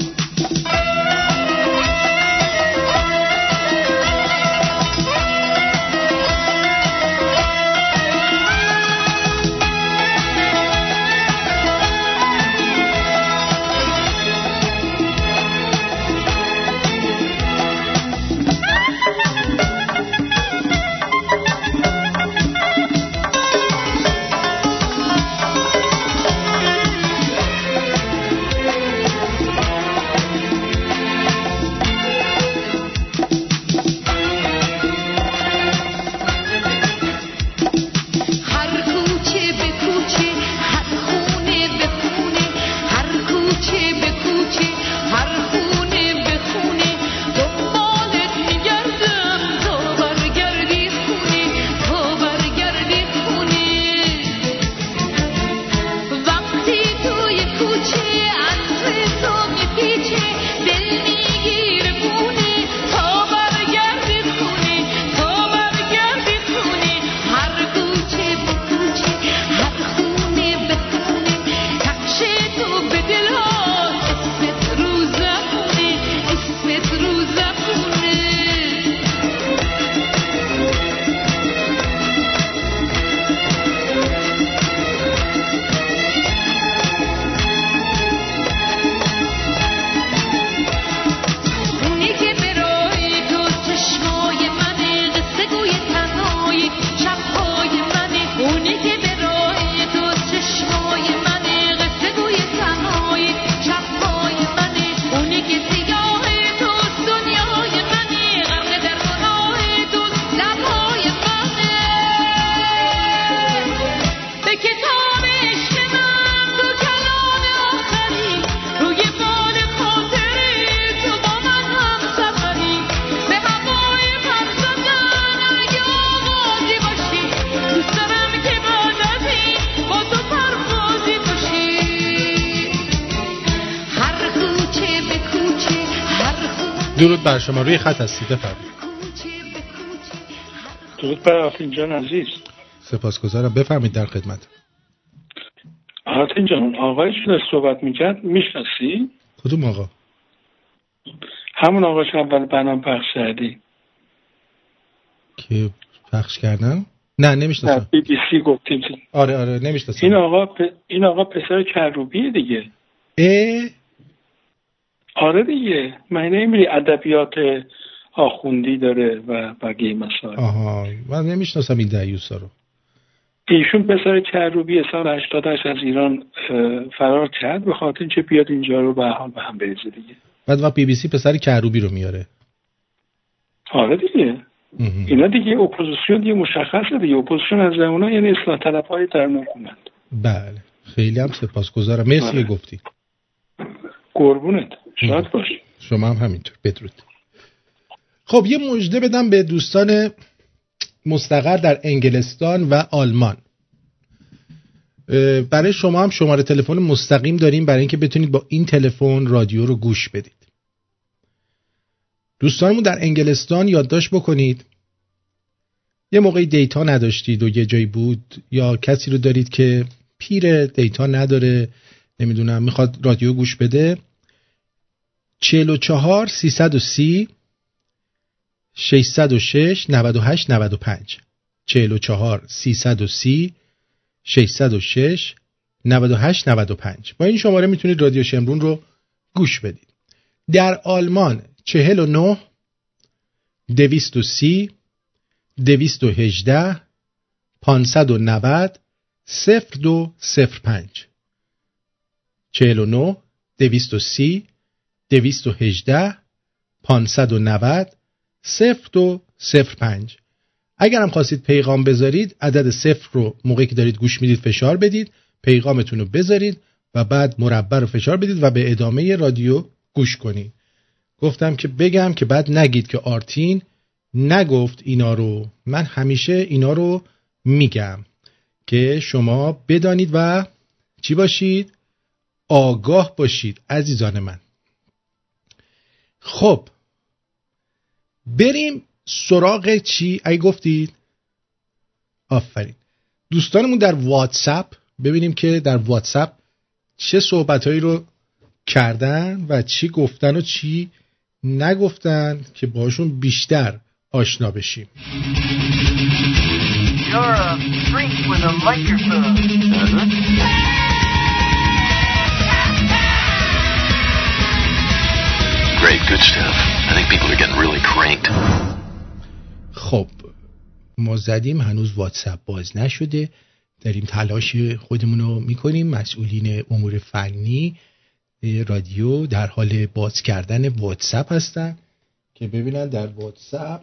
درود بر شما روی خط هستید بفرمایید. درود بر آرتین جان عزیز. سپاسگزارم. بفرمایید در خدمت. آرتین جان آقای که صحبت می‌کرد می‌شناسی؟ کدوم آقا؟ همون آقا که اول برنامه پخش کردی. که پخش کردن نه نمی‌شناسم. بی بی سی گفتیم. آره آره نمی‌شناسم. این آقا پ... این آقا پسر کروبیه دیگه. اه آره دیگه. من نمیری ادبیات آخوندی داره و بقیه مسائل. آها. من نمی‌شناسم این دیوسا رو. ایشون پسر کروبی سال 88 از ایران فرار کرد. به خاطر اینکه بیاد اینجا رو به حال به هم بریزه دیگه. بعد وقت بی بی سی پسر کروبی رو میاره. آره دیگه. اینا دیگه اپوزیسیون دیگه مشخصه دیگه. اپوزیسیون از زمانا یعنی اصلاح طلب های در حکومت. بله. خیلی هم سپاسگزارم. مرسی آره. گفتی. قربونت. شاد باش شما هم همینطور. بدرود. خب یه مژده بدم به دوستان مستقر در انگلستان و آلمان. برای شما هم شماره تلفن مستقیم داریم برای اینکه بتونید با این تلفن رادیو رو گوش بدید. دوستانمون در انگلستان یادداشت بکنید. یه موقعی دیتا نداشتید و یه جایی بود یا کسی رو دارید که پیر دیتا نداره نمی‌دونم می‌خواد رادیو گوش بده. 44 330 606 98 95 44 330 606 98 95 با این شماره می‌تونید رادیو شمرون رو گوش بدید. در آلمان 49 230 218 590 0205 49 230 218 590 0205 اگر هم خواستید پیغام بذارید عدد صفر رو موقعی که دارید گوش می‌دید فشار بدید پیغامتون رو بذارید و بعد مربع رو فشار بدید و به ادامه رادیو گوش کنید. گفتم که بگم که بعد نگید که آرتین نگفت اینا رو. من همیشه اینا رو میگم که شما بدانید و چی باشید؟ آگاه باشید عزیزان من. خب. بریم سراغ چی؟ ای گفتید. آفرین. دوستانمون در واتساپ ببینیم که در واتساپ چه صحبتهایی رو کردن و چی گفتن و چی نگفتن که باشون بیشتر آشنا بشیم. You're a freak with a microphone. Great, good stuff. I think people are getting really cranked. خب ما زدیم هنوز واتساپ باز نشده. داریم تلاش خودمون رو می‌کنیم. مسئولین امور فنی رادیو در حال باز کردن واتساپ هستن که ببینن در واتساپ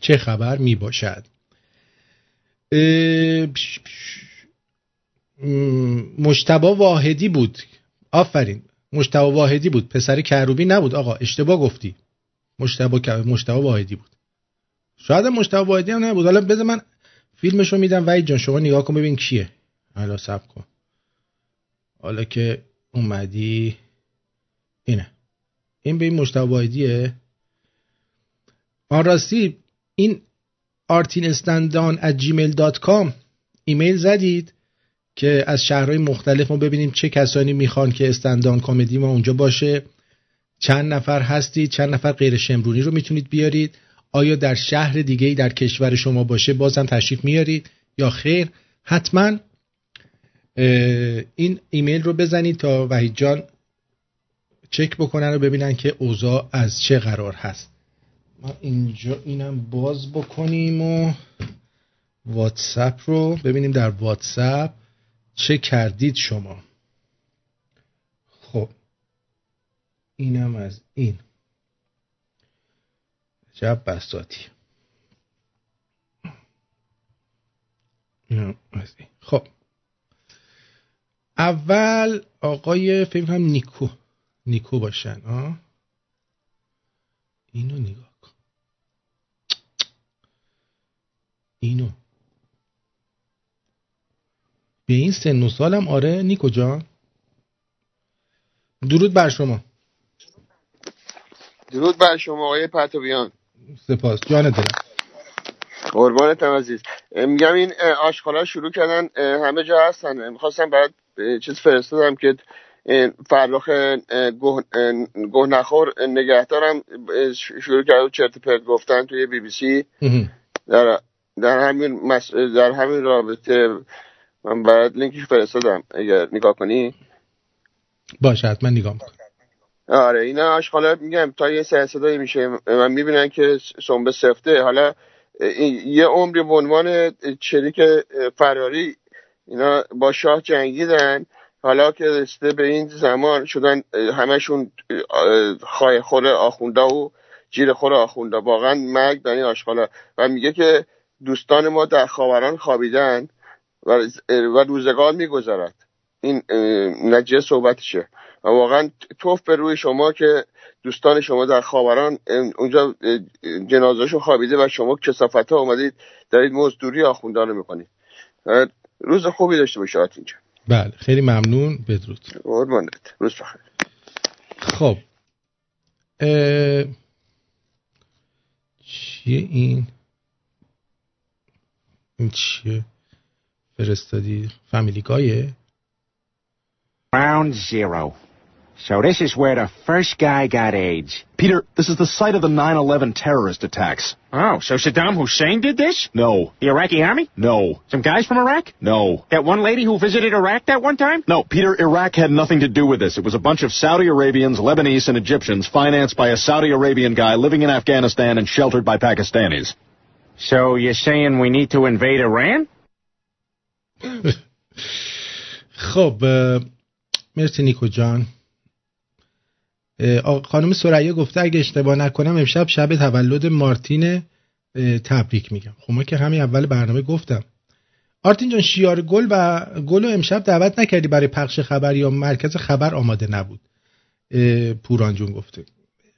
چه خبر می باشد مشتبا واحدی بود. آفرین. مشتبا واحدی بود. پسر کروبی نبود. آقا اشتباه گفتی. مشتبا مشتبا واحدی بود. شاید هم مشتبا واحدی هم نبود. حالا بذار من فیلمش رو میدم. وحید جان شما نگاه کن ببین کیه. حالا سب کن. حالا که اومدی. اینه. این به این مشتبا واحدیه. آن راستی این آرتین استندان at gmail.com ایمیل زدید. که از شهرهای مختلف ما ببینیم چه کسانی می‌خوان که استندان کمدی ما اونجا باشه. چند نفر هستید چند نفر غیر شمرونی رو می‌تونید بیارید. آیا در شهر دیگه در کشور شما باشه بازم تشریف میارید؟ یا خیر حتما این ایمیل رو بزنید تا وحید جان چک بکنن و ببینن که اوضاع از چه قرار هست. ما اینجا اینم باز بکنیم و واتساپ رو ببینیم در واتساپ. چه کردید شما؟ خب اینم از این. جب بساتی خب. اول آقای فکر هم نیکو نیکو باشن آه؟ اینو نگاه کن. اینو. به این سن و سالم آره. نیکو جان. درود بر شما. درود بر شما آقای پتویان. سپاس. جان دلم قربانتم عزیز. میگم این آشغالا شروع کردن همه جا هستن. می‌خواستم برات چیز فرستادم که فرخ گوه نخور نگهدارم. شروع کرد چرت پرت گفتن توی بی بی سی. در, در همین مس... در همین رابطه من برات لینکش فرستادم. اگر نگاه کنی. باشه حتما نگاه می‌کنم. آره اینا آشغالا میگم تا یه سه صدایی میشه. من می‌بینن که سنبه سفته. حالا یه عمری به عنوان شریک فراری اینا با شاه جنگیدن. حالا که رسیده به این زمان شدن همشون خواهی خور آخونده و جیر خور آخونده. واقعا مرگ در این و میگه که دوستان ما در خاوران خوابیدن. و, روزگار میگذرد. این اه، نجیه صحبتشه. و واقعا توف به روی شما که دوستان شما در خاوران اونجا جنازهشون خوابیده و شما کسافت ها اومدید دارید مزدوری آخوندان رو می‌کنید روز خوبی داشته باشید اینجا بله خیلی ممنون. بدرود. قربانت روز بخیر. خب. اه، چیه این؟ این چیه؟ فرستادی فامیلی گایه Round zero. So this is where the first guy got AIDS. Peter, this is the site of the 9-11 terrorist attacks. Oh, so Saddam Hussein did this? No. The Iraqi army? No. Some guys from Iraq? No. That one lady who visited Iraq that one time? No, Peter, Iraq had nothing to do with this. It was a bunch of Saudi Arabians, Lebanese, and Egyptians financed by a Saudi Arabian guy living in Afghanistan and sheltered by Pakistanis. So you're saying we need to invade Iran? خب مرسی نیکو جان. خانم سریا گفته اگه اشتباه نکنم امشب شب تولد مارتین تبریک میگم. خب ما که همین اول برنامه گفتم. آرتین جان شیار گل و گل رو امشب دعوت نکردی برای پخش خبر یا مرکز خبر آماده نبود. پوران جون گفته.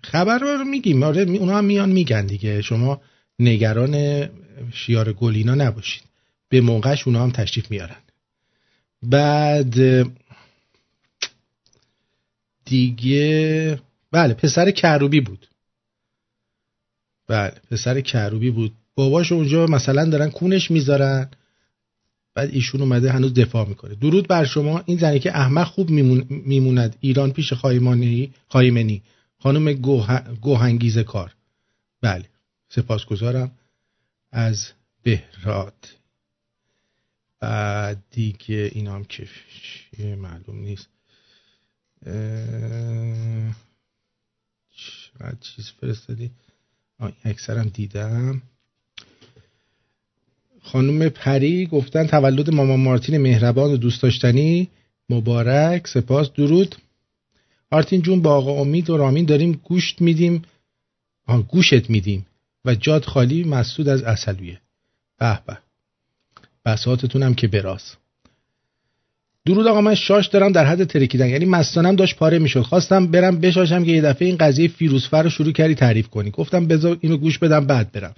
خبر رو میگیم. آره اونا هم میان میگن دیگه. شما نگران شیار گل اینا نباشید. به موقعش اونا هم تشریف میارن. بعد دیگه بله پسر کروبی بود. بله پسر کروبی بود. باباش اونجا مثلا دارن کونش می‌ذارن بعد ایشون اومده هنوز دفاع می‌کنه. درود بر شما. این زنی که احمق خوب میمون- میموند. ایران پیش خایمانی خایمنی. خانم گوه- گوهنگیز کار. بله سپاسگزارم از بهراد بعد دیگه اینا هم که معلوم نیست. چقدر چیز فرستادی؟ اکثرم دیدم. خانم پری گفتن تولد ماما مارتین مهربان و دوست داشتنی. مبارک سپاس درود. آرتین جون با آقا امید و رامین داریم گوشت میدیم. گوشت میدیم. و جاد خالی مسعود از اصلویه به به. بساطتون هم که براز. درود آقا من شاش دارم در حد ترکیدن. یعنی مستانم داشت پاره می‌شد. خواستم برم بشاشم که یه دفعه این قضیه فیروزفر رو شروع کردی تعریف کنی. گفتم بذار اینو گوش بدم بعد برم.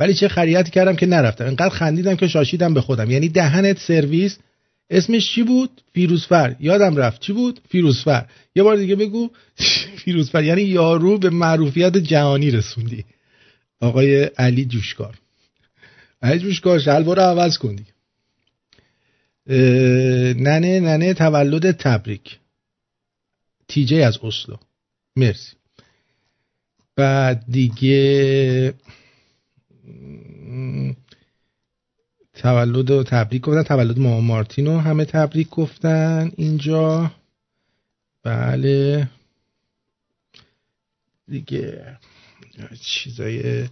ولی چه خریتی کردم که نرفتم. انقدر خندیدم که شاشیدم به خودم. یعنی دهنت سرویس. اسمش چی بود؟ فیروزفر. یادم رفت. چی بود؟ فیروزفر. یه بار دیگه بگو. فیروزفر. یعنی یارو به معروفیت جهانی رسوندی. آقای علی جوشکار. علی جوشکار شلوار عوض کندی ننه ننه تولد تبریک. تیجه از اسلو. مرسی. بعد دیگه تولد و تبریک گفتن. تولد ماما مارتینو همه تبریک گفتن اینجا. بله. دیگه چیزای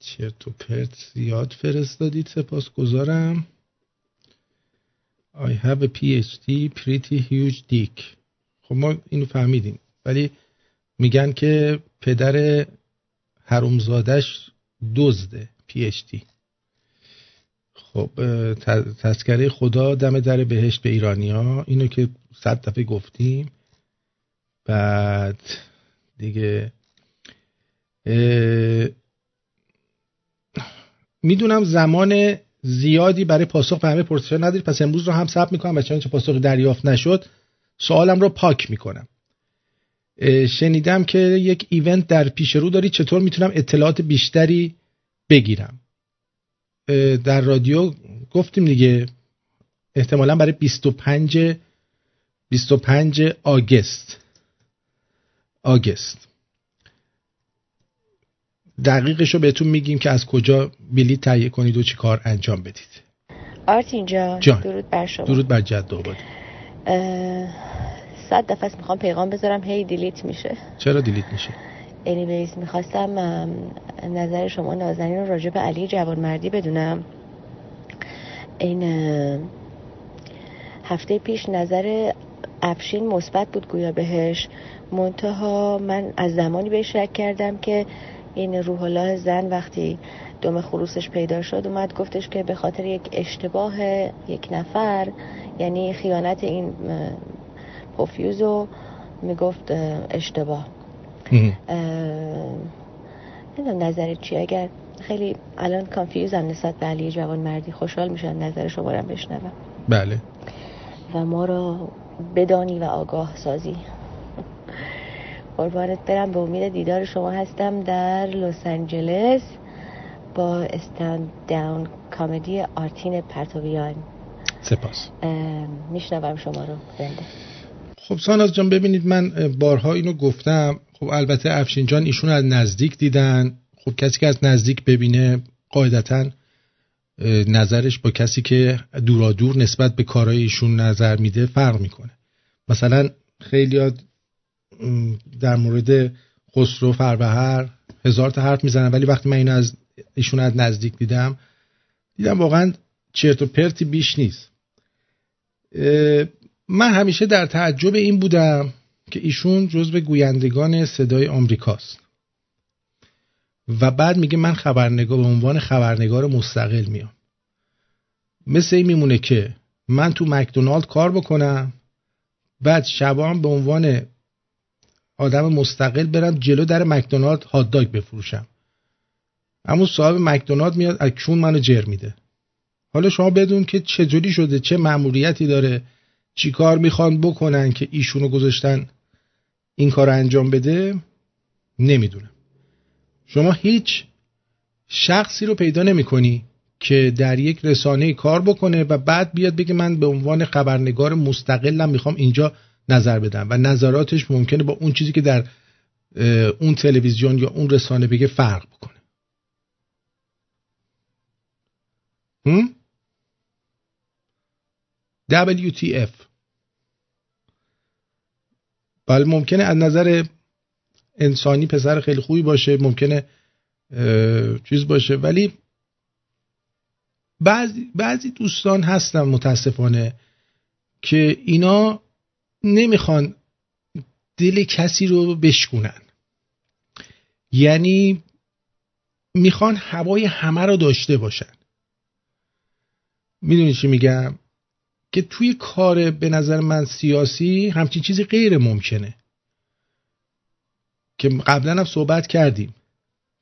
چرت و پرت زیاد فرستادید. سپاس گذارم I have a PhD pretty huge dick. خب ما اینو فهمیدیم. ولی میگن که پدر حرومزادش دزده PhD خب تذکره خدا دم در بهشت به ایرانیا اینو که صد دفعه گفتیم. بعد دیگه می‌دونم زمان زیادی برای پاسخ به همه پرسش‌ها ندارید. پس امروز رو هم ثبت می‌کنم و چنانچه پاسخی دریافت نشد سوالم رو پاک می‌کنم. شنیدم که یک ایونت در پیش رو داری چطور می‌تونم اطلاعات بیشتری بگیرم؟ در رادیو گفتیم دیگه احتمالا برای 25 25 آگست. آگست. دقیقش رو بهتون میگیم که از کجا بلیط تهیه کنید و چی کار انجام بدید. آرتین جان, جان. درود بر شما. درود بر جد آباد. اه، صد دفعه می‌خوام پیغام بذارم. هی دیلیت میشه. چرا delete میشه؟ anyways می‌خواستم نظر شما نازنین رو راجع به علی جوانمردی بدونم. این هفته پیش نظر افشین مثبت بود گویا بهش. منتها من از زمانی بهش شک کردم که این روح الله زم وقتی دم خروسش پیدا شد اومد گفتش که به خاطر یک اشتباه یک نفر یعنی خیانت این پوفیوزو می‌گفت اه، اشتباه. نمی‌دونم نظرت چی اگر خیلی الان کانفیوزم نسبت به علی جوان مردی خوشحال میشم نظر شما رو بشنوم. بله. و ما را بدانی و آگاه سازی قربانت برم به امید دیدار شما هستم در لس آنجلس با استند داون کامدی آرتین پرتویان. سپاس. میشنوم شما رو. زنده. خب ساناز جان ببینید من بارها اینو گفتم. خب البته افشین جان ایشون از نزدیک دیدن. خب کسی که از نزدیک ببینه قاعدتا نظرش با کسی که دورادور نسبت به کارهای ایشون نظر میده فرق می‌کنه. مثلا خیلی در مورد خسرو فربهر هزار تا حرف می‌زنن ولی وقتی من اینو از ایشون از نزدیک دیدم دیدم واقعا چرت و پرتی بیش نیست. من همیشه در تعجب این بودم که ایشون جزو گویندگان صدای آمریکاست. و بعد میگه من خبرنگار به عنوان خبرنگار مستقل میام. مثل این میمونه که من تو مکدونالد کار بکنم بعد شبام به عنوان آدم مستقل برم جلو در مکدونالد هات داگ بفروشم. اما صاحب مکدونالد میاد از کون منو جر میده. حالا شما بدون که چجوری شده چه مأموریتی داره چی کار می‌خوان بکنن که ایشونو گذاشتن این کار انجام بده نمی‌دونم. شما هیچ شخصی رو پیدا نمی کنی که در یک رسانه کار بکنه و بعد بیاد بگه من به عنوان خبرنگار مستقلم می‌خوام اینجا نظر بدم و نظراتش ممکنه با اون چیزی که در اون تلویزیون یا اون رسانه بگه فرق بکنه هم؟ WTF بله ممکنه از نظر انسانی پسر خیلی خوبی باشه ممکنه چیز باشه ولی بعضی, بعضی دوستان هستن متاسفانه که اینا نمی‌خوان دل کسی رو بشکونن. یعنی می‌خوان هوای همه رو داشته باشن. می‌دونی چی میگم؟ که توی کار به نظر من سیاسی همچین چیزی غیر ممکنه. که قبلا هم صحبت کردیم.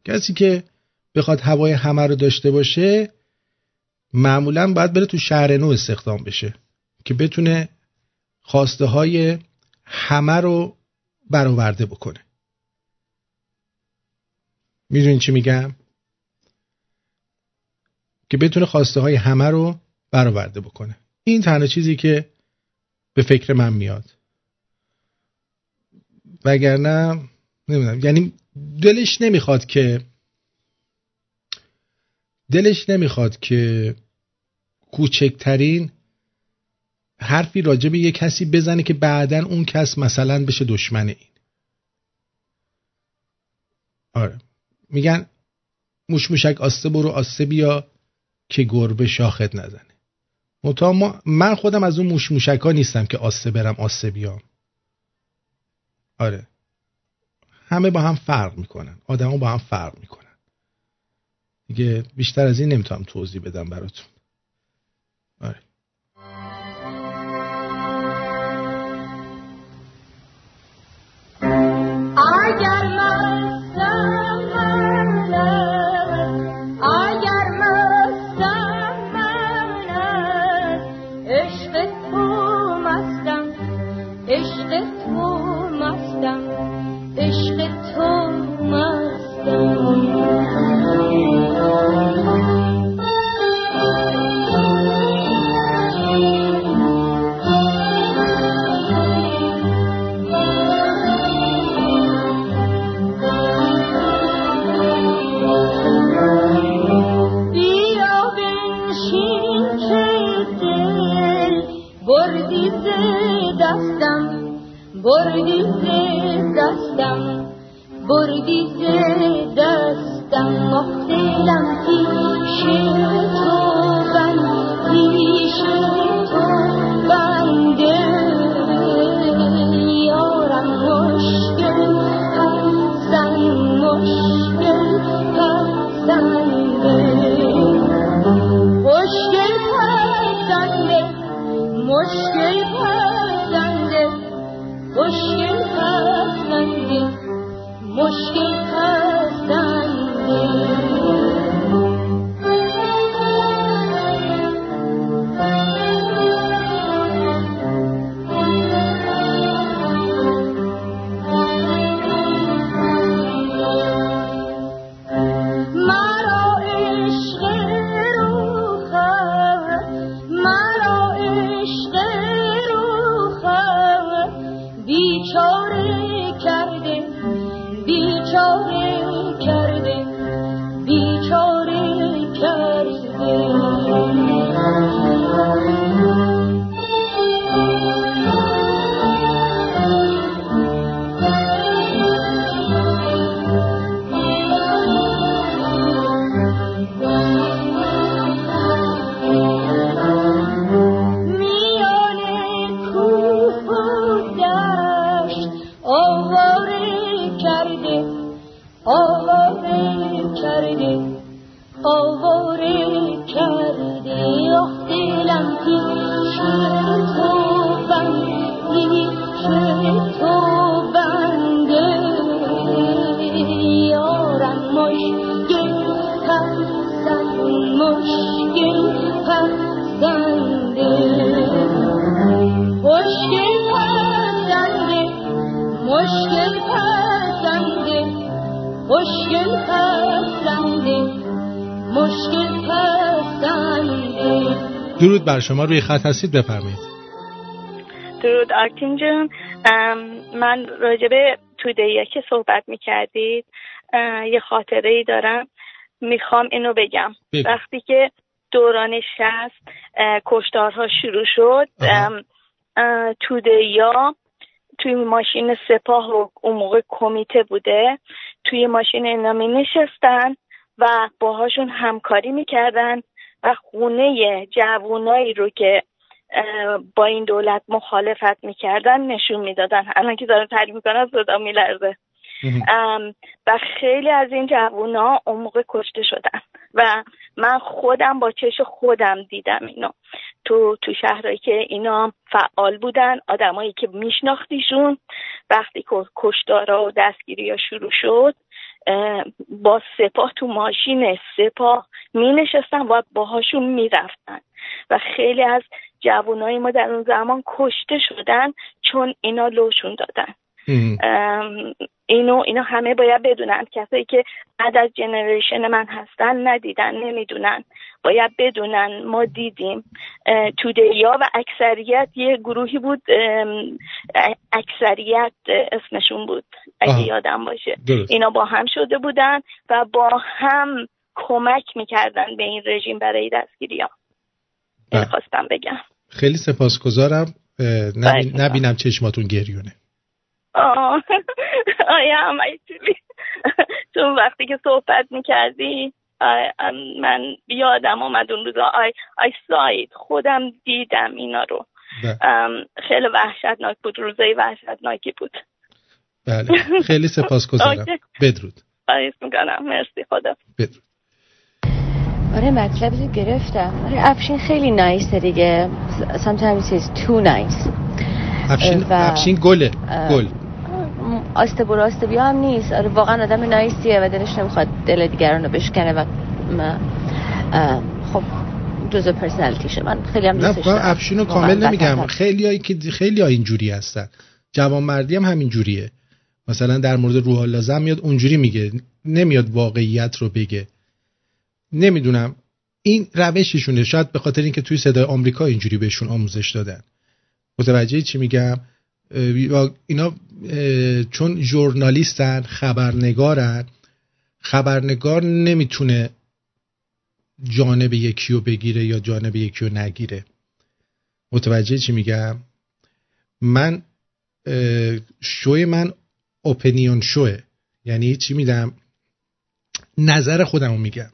کسی که بخواد هوای همه رو داشته باشه معمولا باید بره تو شهر نو استخدام بشه. که بتونه خواسته های همه رو برآورده بکنه. می‌دونین چی میگم؟ که بتونه خواسته های همه رو برآورده بکنه. این تنها چیزی که به فکر من میاد. وگرنه نمی‌دونم یعنی دلش نمی‌خواد که دلش نمی‌خواد که کوچکترین حرفی راجع به یه کسی بزنه که بعدا اون کس مثلا بشه دشمن این. آره. میگن موش موشک آسته برو آسته بیا که گربه شاخت نزنه. ما من خودم از اون موش موشک ها نیستم که آسته برم آسته بیام. آره. همه با هم فرق می‌کنن. آدما با هم فرق می‌کنن. دیگه بیشتر از این نمی‌تونم توضیح بدم براتون. آره. اگر بردی ز دستم بردی ز دستم. آخ دلم پیش تو درود بر شما روی خط هستید بفرمایید. درود آرتین جون. من راجبه تودهیا که صحبت می‌کردید یه خاطره ای دارم. می‌خوام اینو بگم. بگو. وقتی که دوران شست کشتارها شروع شد ام، اه، تودهیا توی ماشین سپاه و اون موقع کمیته بوده توی ماشین اینا می نشستن و باهاشون همکاری می‌کردن. و خونه جوونایی رو که با این دولت مخالفت می‌کردن نشون می‌دادن. الان که دارم تعریف می‌کنم صدا میلرزه. و خیلی از این جوونا اون موقع کشته شدن. و من خودم با چش خودم دیدم اینو. تو تو شهرهایی که اینا فعال بودن آدمایی که میشناختیشون وقتی که کشتارا و دستگیری ها شروع شد با سپاه تو ماشین سپاه می نشستن و باهاشون می‌رفتن. و خیلی از جوانای ما در اون زمان کشته شدن چون اینا لوشون دادن. اینو اینا همه باید بدونن. کسایی که بعد از جنریشن من هستن ندیدن نمی‌دونن. باید بدونن. ما دیدیم. اه، تودهیا و اکثریت یه گروهی بود. اکثریت اسمشون بود. اگه. یادم باشه. درست. اینا با هم شده بودن و با هم کمک می‌کردن به این رژیم برای دستگیری ها بله. خواستم بگم. خیلی سپاسگزارم. اه، نبین- نبینم چشماتون گریونه. آه. آیا هم. چون وقتی که صحبت می‌کردی من یادم آمد اون روزا آی, آی ساید خودم دیدم اینا رو. ام، خیلی وحشتناک بود روزای وحشتناکی بود. بله. خیلی سپاسگزارم. بدرود. آیس می‌کنم مرسی خدا. آره مطلب رو گرفتم. آره افشین خیلی نایسه دیگه. Sometimes he's too nice. افشین و- افشین گله. گل. آسته برو آسته بیا هم نیست. آره واقعا آدم نایسیه و دلش نمی‌خواد دل دیگران رو بشکنه و خب جزء پرسنالیتیشه من خیلی هم دوستش دارم. افشین رو کامل نمیگم. خیلی هایی که خیلی ها اینجوری هستن. جوان مردی هم همین جوریه مثلا در مورد روح الله زن میاد اونجوری میگه. نمیاد واقعیت رو بگه. نمی‌دونم. این روششونه. شاید به خاطر اینکه توی صدای آمریکا اینجوری بهشون آموزش دادن. متوجه چی میگم؟ اینا چون ژورنالیستن خبرنگارن خبرنگار نمی‌تونه جانب یکی رو بگیره یا جانب یکی رو نگیره. متوجه چی میگم؟ من شوی من اپینیون شوه. یعنی چی میدم نظر خودم رو میگم.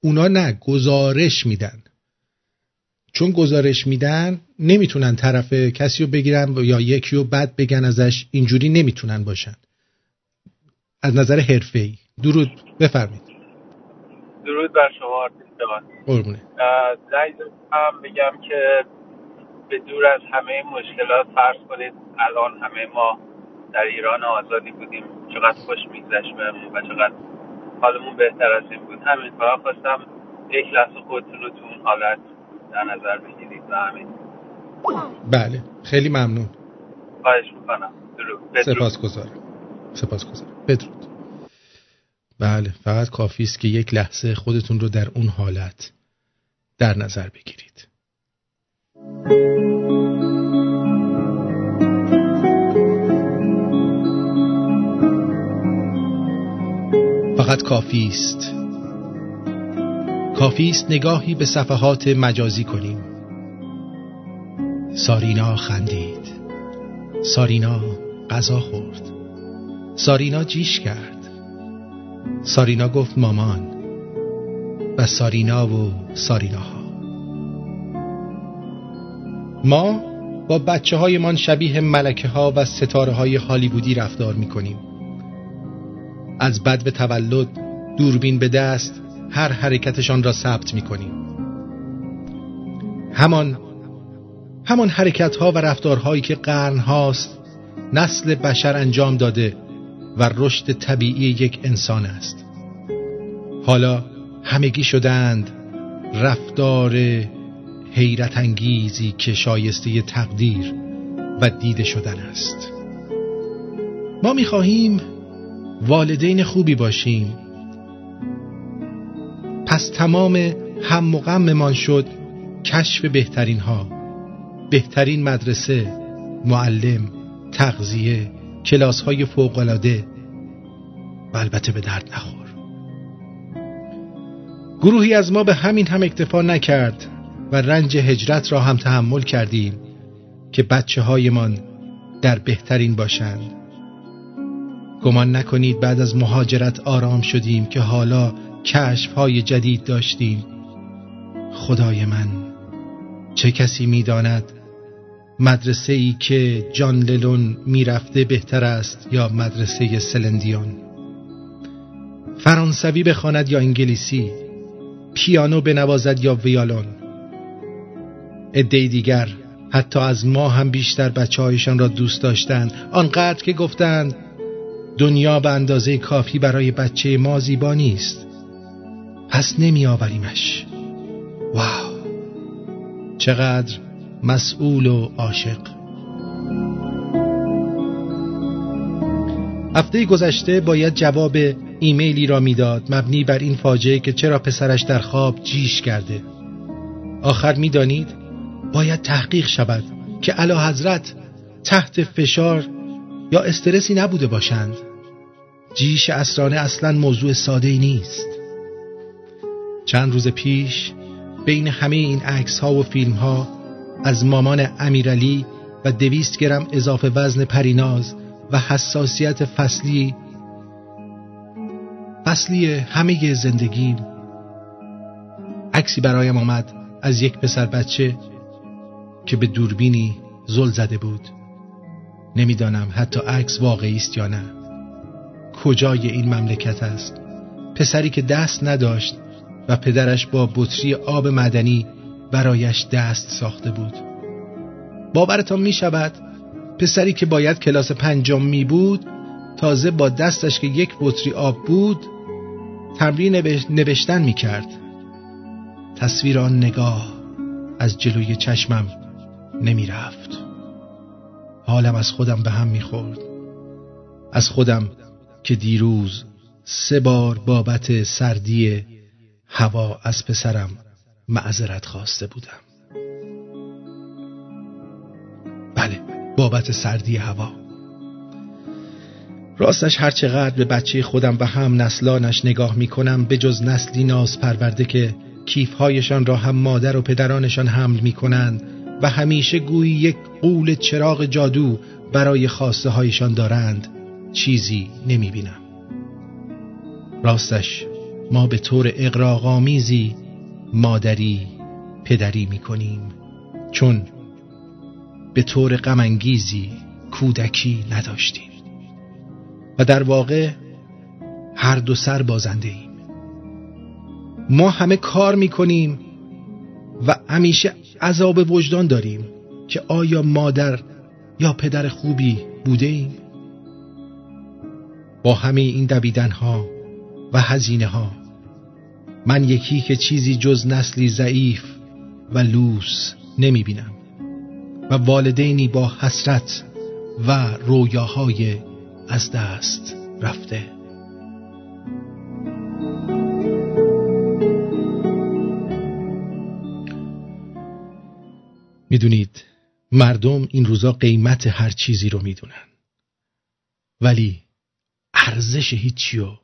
اونا نه گزارش میدن. چون گزارش میدن نمی‌تونن طرف کسی رو بگیرن یا یکی رو بد بگن ازش اینجوری نمی‌تونن باشن. از نظر حرفه‌ای. درود. بفرمایید. درود بر شما آرتین جان قربونه. هم بگم که به دور از همه مشکلات فرض کنید الان همه ما در ایران آزادی بودیم. چقدر خوش میگذشت بهمون و چقدر حالمون بهتر از این بود. همین فقط خواستم یک لحظه خودتون رو تو اون حالت در نظر بگیرید و همین. بله خیلی ممنون. خواهش می‌کنم. سپاس گذارم سپاس گذارم بدرود. بله فقط کافی است که یک لحظه خودتون رو در اون حالت در نظر بگیرید. فقط کافی است کافی است نگاهی به صفحات مجازی کنیم. سارینا خندید. سارینا غذا خورد. سارینا جیش کرد. سارینا گفت مامان. و سارینا و ساریناها. ما با بچه هایمان شبیه ملکه ها و ستاره های هالیوودی رفتار می کنیم از بد به تولد دوربین به دست هر حرکتشان را ثبت می کنیم همان همان حرکت ها و رفتارهایی که قرن هاست نسل بشر انجام داده و رشد طبیعی یک انسان است. حالا همگی شدند رفتار حیرت انگیزی که شایسته تقدیر و دیده شدن است. ما می‌خواهیم والدین خوبی باشیم. پس تمام هم و غممان شد کشف بهترین ها بهترین مدرسه معلم تغذیه کلاس های فوقلاده و البته به درد نخور. گروهی از ما به همین هم اکتفا نکرد و رنج هجرت را هم تحمل کردیم که بچه هایمان در بهترین باشند. گمان نکنید بعد از مهاجرت آرام شدیم که حالا کشف های جدید داشتیم. خدای من چه کسی می‌داند مدرسه ای که جان للون می‌رفته بهتر است یا مدرسه سلندیون؟ فرانسوی بخواند یا انگلیسی؟ پیانو بنوازد یا ویالون؟ عده دیگر حتی از ما هم بیشتر بچه را دوست داشتند. آنقدر که گفتند دنیا به اندازه کافی برای بچه ما زیبا نیست. پس نمی آوریمش واو! چقدر مسئول و عاشق. هفته گذشته باید جواب ایمیلی را می‌داد مبنی بر این فاجعه که چرا پسرش در خواب جیش کرده. آخر می‌دانید؟ باید تحقیق شود که علا حضرت تحت فشار یا استرسی نبوده باشند. جیش اسرانه اصلا موضوع ساده نیست. چند روز پیش بین همه این عکس ها و فیلم ها از مامان امیرعلی و دویست گرم اضافه وزن پریناز و حساسیت فصلی فصلی همه زندگیم عکسی برایم آمد از یک پسر بچه که به دوربینی زل زده بود. نمی‌دانم حتی عکس واقعی است یا نه. کجای این مملکت است؟ پسری که دست نداشت و پدرش با بطری آب مدنی برایش دست ساخته بود. باورتان می شود پسری که باید کلاس پنجم می بود تازه با دستش که یک بطری آب بود تمرین نوشتن می کرد. تصویر آن نگاه از جلوی چشمم نمی رفت. حالم از خودم به هم می خورد. از خودم که دیروز سه بار بابت سردی هوا از پسرم معذرت خواسته بودم. بله بابت سردی هوا. راستش هر چقدر به بچه خودم و هم نسلانش نگاه می کنم به جز نسلی ناز پرورده که کیفهایشان را هم مادر و پدرانشان حمل می کنند و همیشه گویی یک قول چراغ جادو برای خواسته هایشان دارند چیزی نمی بینم راستش ما به طور اقراغامیزی مادری پدری می کنیم چون به طور غمانگیزی کودکی نداشتیم. و در واقع هر دو سر بازنده ایم ما همه کار می کنیم و همیشه عذاب وجدان داریم که آیا مادر یا پدر خوبی بوده ایم با همه این دویدن ها و هزینه ها من یکی که چیزی جز نسلی ضعیف و لوس نمی بینم و والدینی با حسرت و رویاهای از دست رفته. می‌دونید مردم این روزا قیمت هر چیزی رو می‌دونن. ولی ارزش هیچی رو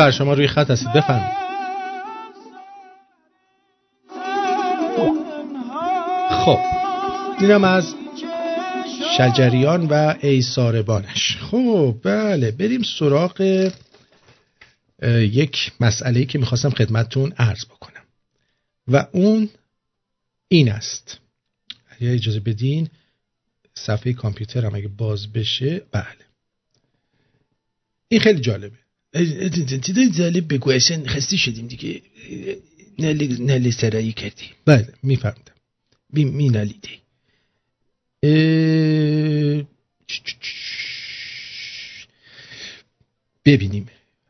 بر شما روی خط هستید بفرمایید. خب اینم از شجریان و ایساربانش خب بله بریم سراغ یک مسئله که می‌خواستم خدمتتون عرض بکنم. و اون این است. اگه اجازه بدین صفحه کامپیوترم اگه باز بشه بله. این خیلی جالبه. چیزای جالب بگو اصلا خسته شدیم دیگه. نل نل سرایی کردیم بله میفهمدم بی می اه، چ- چ- ببینیم.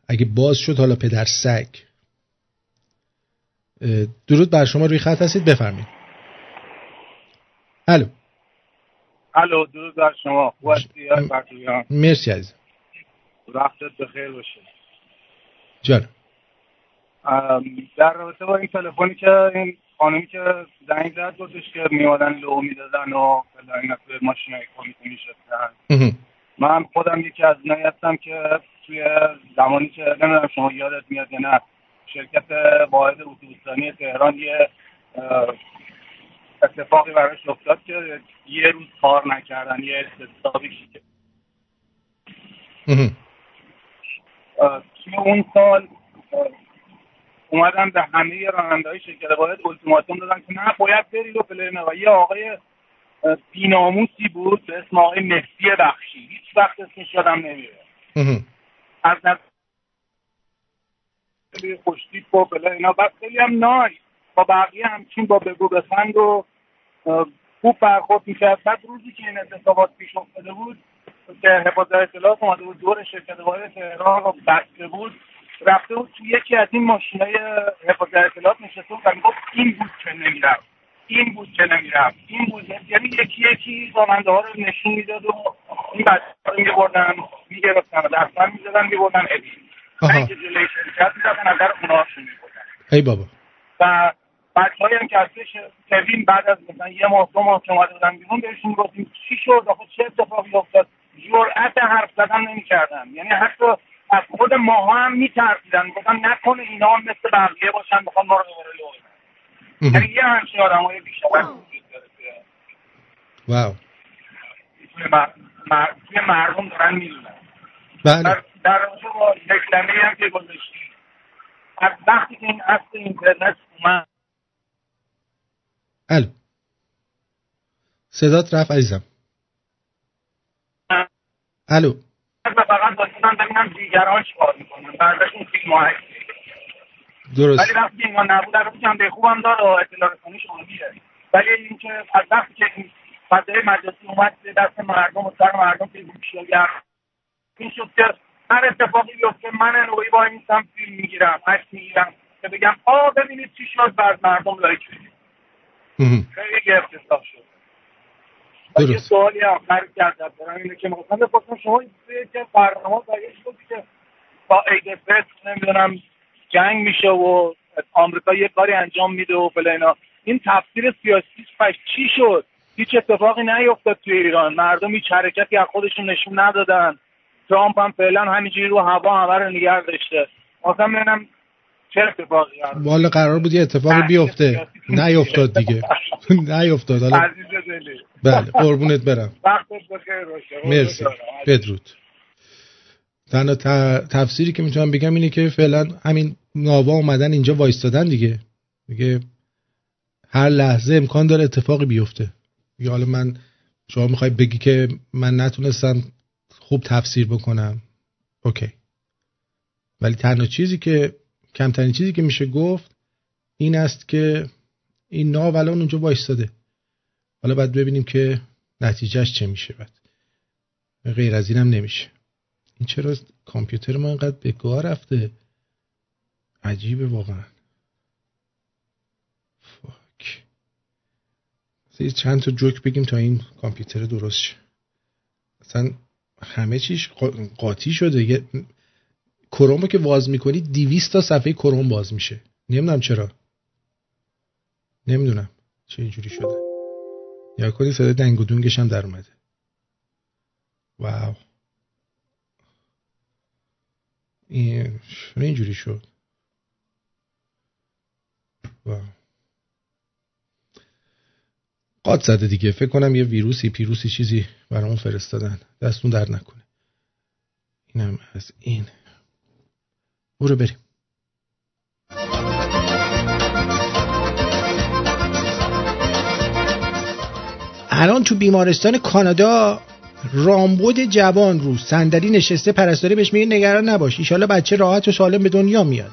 اگه باز شد حالا پدر سگ. درود بر شما روی خط هستید؟ بفرمایید. الو. الو درود بر شما. مرسی عزیزم. وقتت بخیر باشه. جانم ام، در رابطه با این تلفنی که این خانمی که زنگ زد گفتش که میادن لو می‌دادن و فلان به ماشین های کمیته میشستن من خودم یکی از اونایی هستم که توی زمانی که نمی‌دونم شما یادت میاد یا نه شرکت واحد اتوبوسرانی تهران یه اتفاقی براش افتاد که یه روز کار نکردن یه استثابی توی اون سال اه، اومدن به همه راننده های شرکت واحد التیماتوم دادن که نه باید برید و فلان و یه آقای بیناموسی بود به اسم آقای مهدی بخشی. هیچ وقت اسمش یادم نمیره. از نظر خوشتیپ و فلان اینا. بعد خیلی هم نای. با بقیه همچین با بگو بخند و خوب برخورد می‌کرد. بعد روزی که این اتفاقات پیش افتاده بود که حفاظت اطلاعات اومده بود دور شرکت واحد تهران رو بسته بود. رفته بود تو یکی از این ماشینای حفاظت اطلاعات نشسته بود و می‌گفت این بود که نمی‌رفت. این بود که نمی‌رفت. این بود یعنی یکی یکی راننده ها رو نشون می‌داد و این بچه ها رو میبردن می‌گرفتن و دستن می‌زدن میبردن ابی اینکه جلوی شرکت می‌زدن از در اونها هاشون میبردن ای بابا. و بچه هم که ازش کوین بعد از مثلا یه ماه دو ماه که اومده بودن بیرون بهشون گفتیم چی شد؟ آخه چه اتفاقی افتاد؟ جرأت حرف زدن نمی‌کردن. یعنی حتی از خود ماها هم میترسیدن. گفتن نکنه اینا هم مثل بقیه باشن بخوان ما رو دوباره لو بدن. یعنی یه همچین آدم های بیشتر وجود داره که واو. توی مر- مر- توی مردم دارن می‌دونن. بله. در رابطه با رکلمه هم که گذاشتی. از وقتی که این اصل اینترنت اومد الو. صدات رفت عزیزم. الو. فقط داشتن ببینم دیگران چیکار می‌کنن. بعد از این فیلم درست. ولی وقتی اینا نبود البته جنبه خوبم داره و اطلاع رسانیش عالیه ولی اینکه از وقتی که این فضای مجازی اومد به دست مردم و سر مردم که گوشیگر این شد که هر اتفاقی بیفته من نوعی با این سم فیلم می‌گیرم عکس می‌گیرم که بگم آ ببینید چی شد بعد مردم لایک بدید. خیلی افتضاح شد. و یه سوالی آخر ازت دارم اینه که می‌خواستم بپرسم شما که برنامه برگشت گفتی که با عید فطر نمی‌دونم جنگ میشه و آمریکا یه کاری انجام میده و فلا اینا. این تفسیر سیاسیش پس چی شد؟ هیچ اتفاقی نیفتاد توی ایران. مردم هیچ حرکتی از خودشون نشون ندادن. ترامپ هم فعلا همینجوری رو هوا همه رو نگه داشته. مثلا ببینم چه اتفاقی والا قرار بود یه اتفاقی بیفته. نیفتاد دیگه. نیفتاد. حالا عزیز دلی. بله قربونت برم. وقتت بخیر مرسی. بدرود. تنها تفسیری که می‌تونم بگم اینه که فعلا همین ناوا اومدن اینجا وایستادن دیگه. میگه هر لحظه امکان داره اتفاقی بیفته. میگه حالا من شما می‌خوای بگی که من نتونستم خوب تفسیر بکنم. اوکی. ولی تنها چیزی که کمترین چیزی که میشه گفت این است که این ناو الان اونجا وایستاده. حالا باید ببینیم که نتیجهش چه میشه بعد. غیر از اینم نمیشه. این چرا کامپیوتر ما اینقدر به گاه رفته؟ عجیبه واقعا. فاک. چند تا جوک بگیم تا این کامپیوتر درست شه. اصلا همه چیش قا- قاطی شده. یه کرومو که باز می‌کنی 200 تا صفحه کروم باز میشه. نمی‌دونم چرا. نمی‌دونم چه جوری شده. یا کنی صدای دنگ و دونگش هم در اومده. واو. این اینجوری شد؟ واو. قاد زده دیگه. فکر کنم یه ویروسی پیروسی چیزی برامون فرستادن. دستون در نکنه. اینم از این. برو بریم. الان تو بیمارستان کانادا رامبد جوان رو صندلی نشسته پرستاری بهش میگه نگران نباش ایشالا بچه راحت و سالم به دنیا میاد.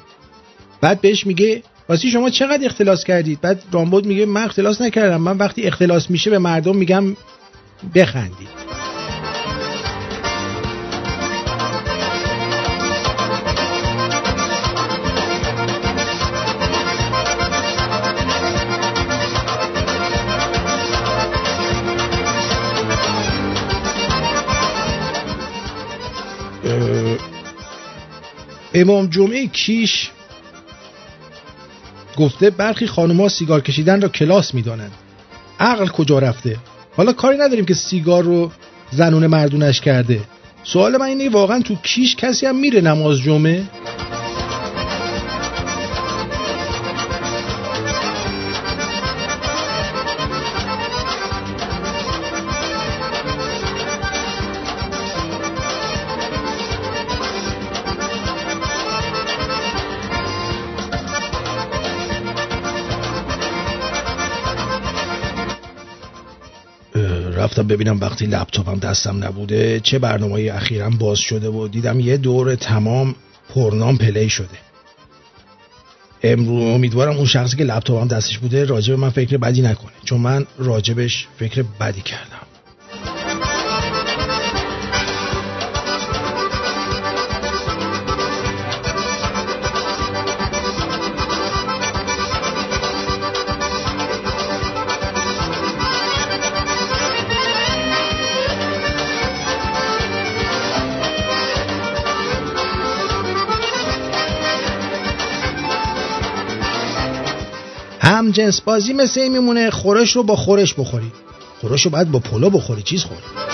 بعد بهش میگه واسه شما چقدر اختلاس کردید؟ بعد رامبد میگه من اختلاس نکردم من وقتی اختلاس میشه به مردم میگم بخندید. امام جمعه کیش گفته برخی خانوما سیگار کشیدن را کلاس می‌دانند. عقل کجا رفته؟ حالا کاری نداریم که سیگار رو زنون مردونش کرده. سوال من اینه واقعا تو کیش کسی هم میره نماز جمعه؟ ببینم وقتی لپتاپم دستم نبوده چه برنامه اخیرا باز شده و دیدم یه دور تمام پرنام پلی شده. امروز امیدوارم اون شخصی که لپتاپم دستش بوده راجب من فکر بدی نکنه چون من راجبش فکر بدی کردم. هم جنس بازی مثل میمونه خورش رو با خورش بخوری. خورش رو باید با پلو بخوری چیز خوری.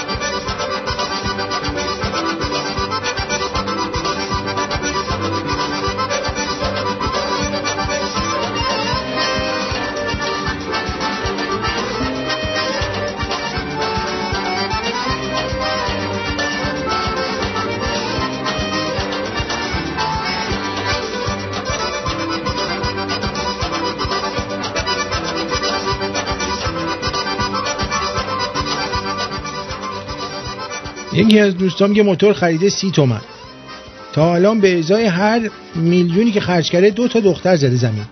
یکی از دوستام یه موتور خریده سی تومن. تا الان به ازای هر میلیونی که خرج کرده دو تا دختر زده زمین.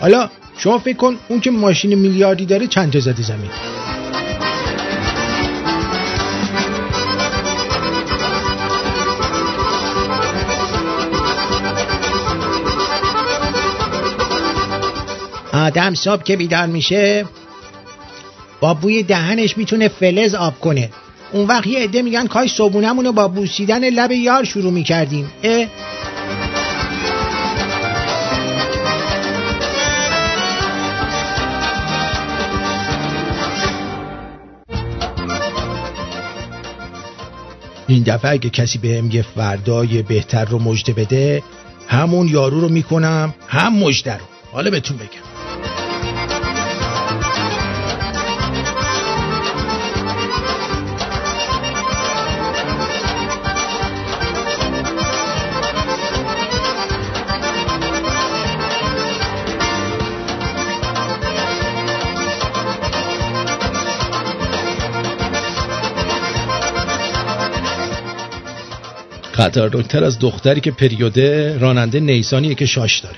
حالا شما فکر کن اون که ماشین میلیاردی داره چند تا زده زمین. آدم صبح که بیدار میشه با بوی دهنش می‌تونه فلز آب کنه. اون وقت یه عده میگن کاش صبونمون رو با بوسیدن لب یار شروع می‌کردیم. اه؟ این دفعه اگه کسی بهم یه فردای بهتر رو مژده بده همون یارو رو می‌کنم هم مژده رو. حالا بهتون بگم. خطرناکتر از دختری که پریوده راننده نیسانیه که شاش داره.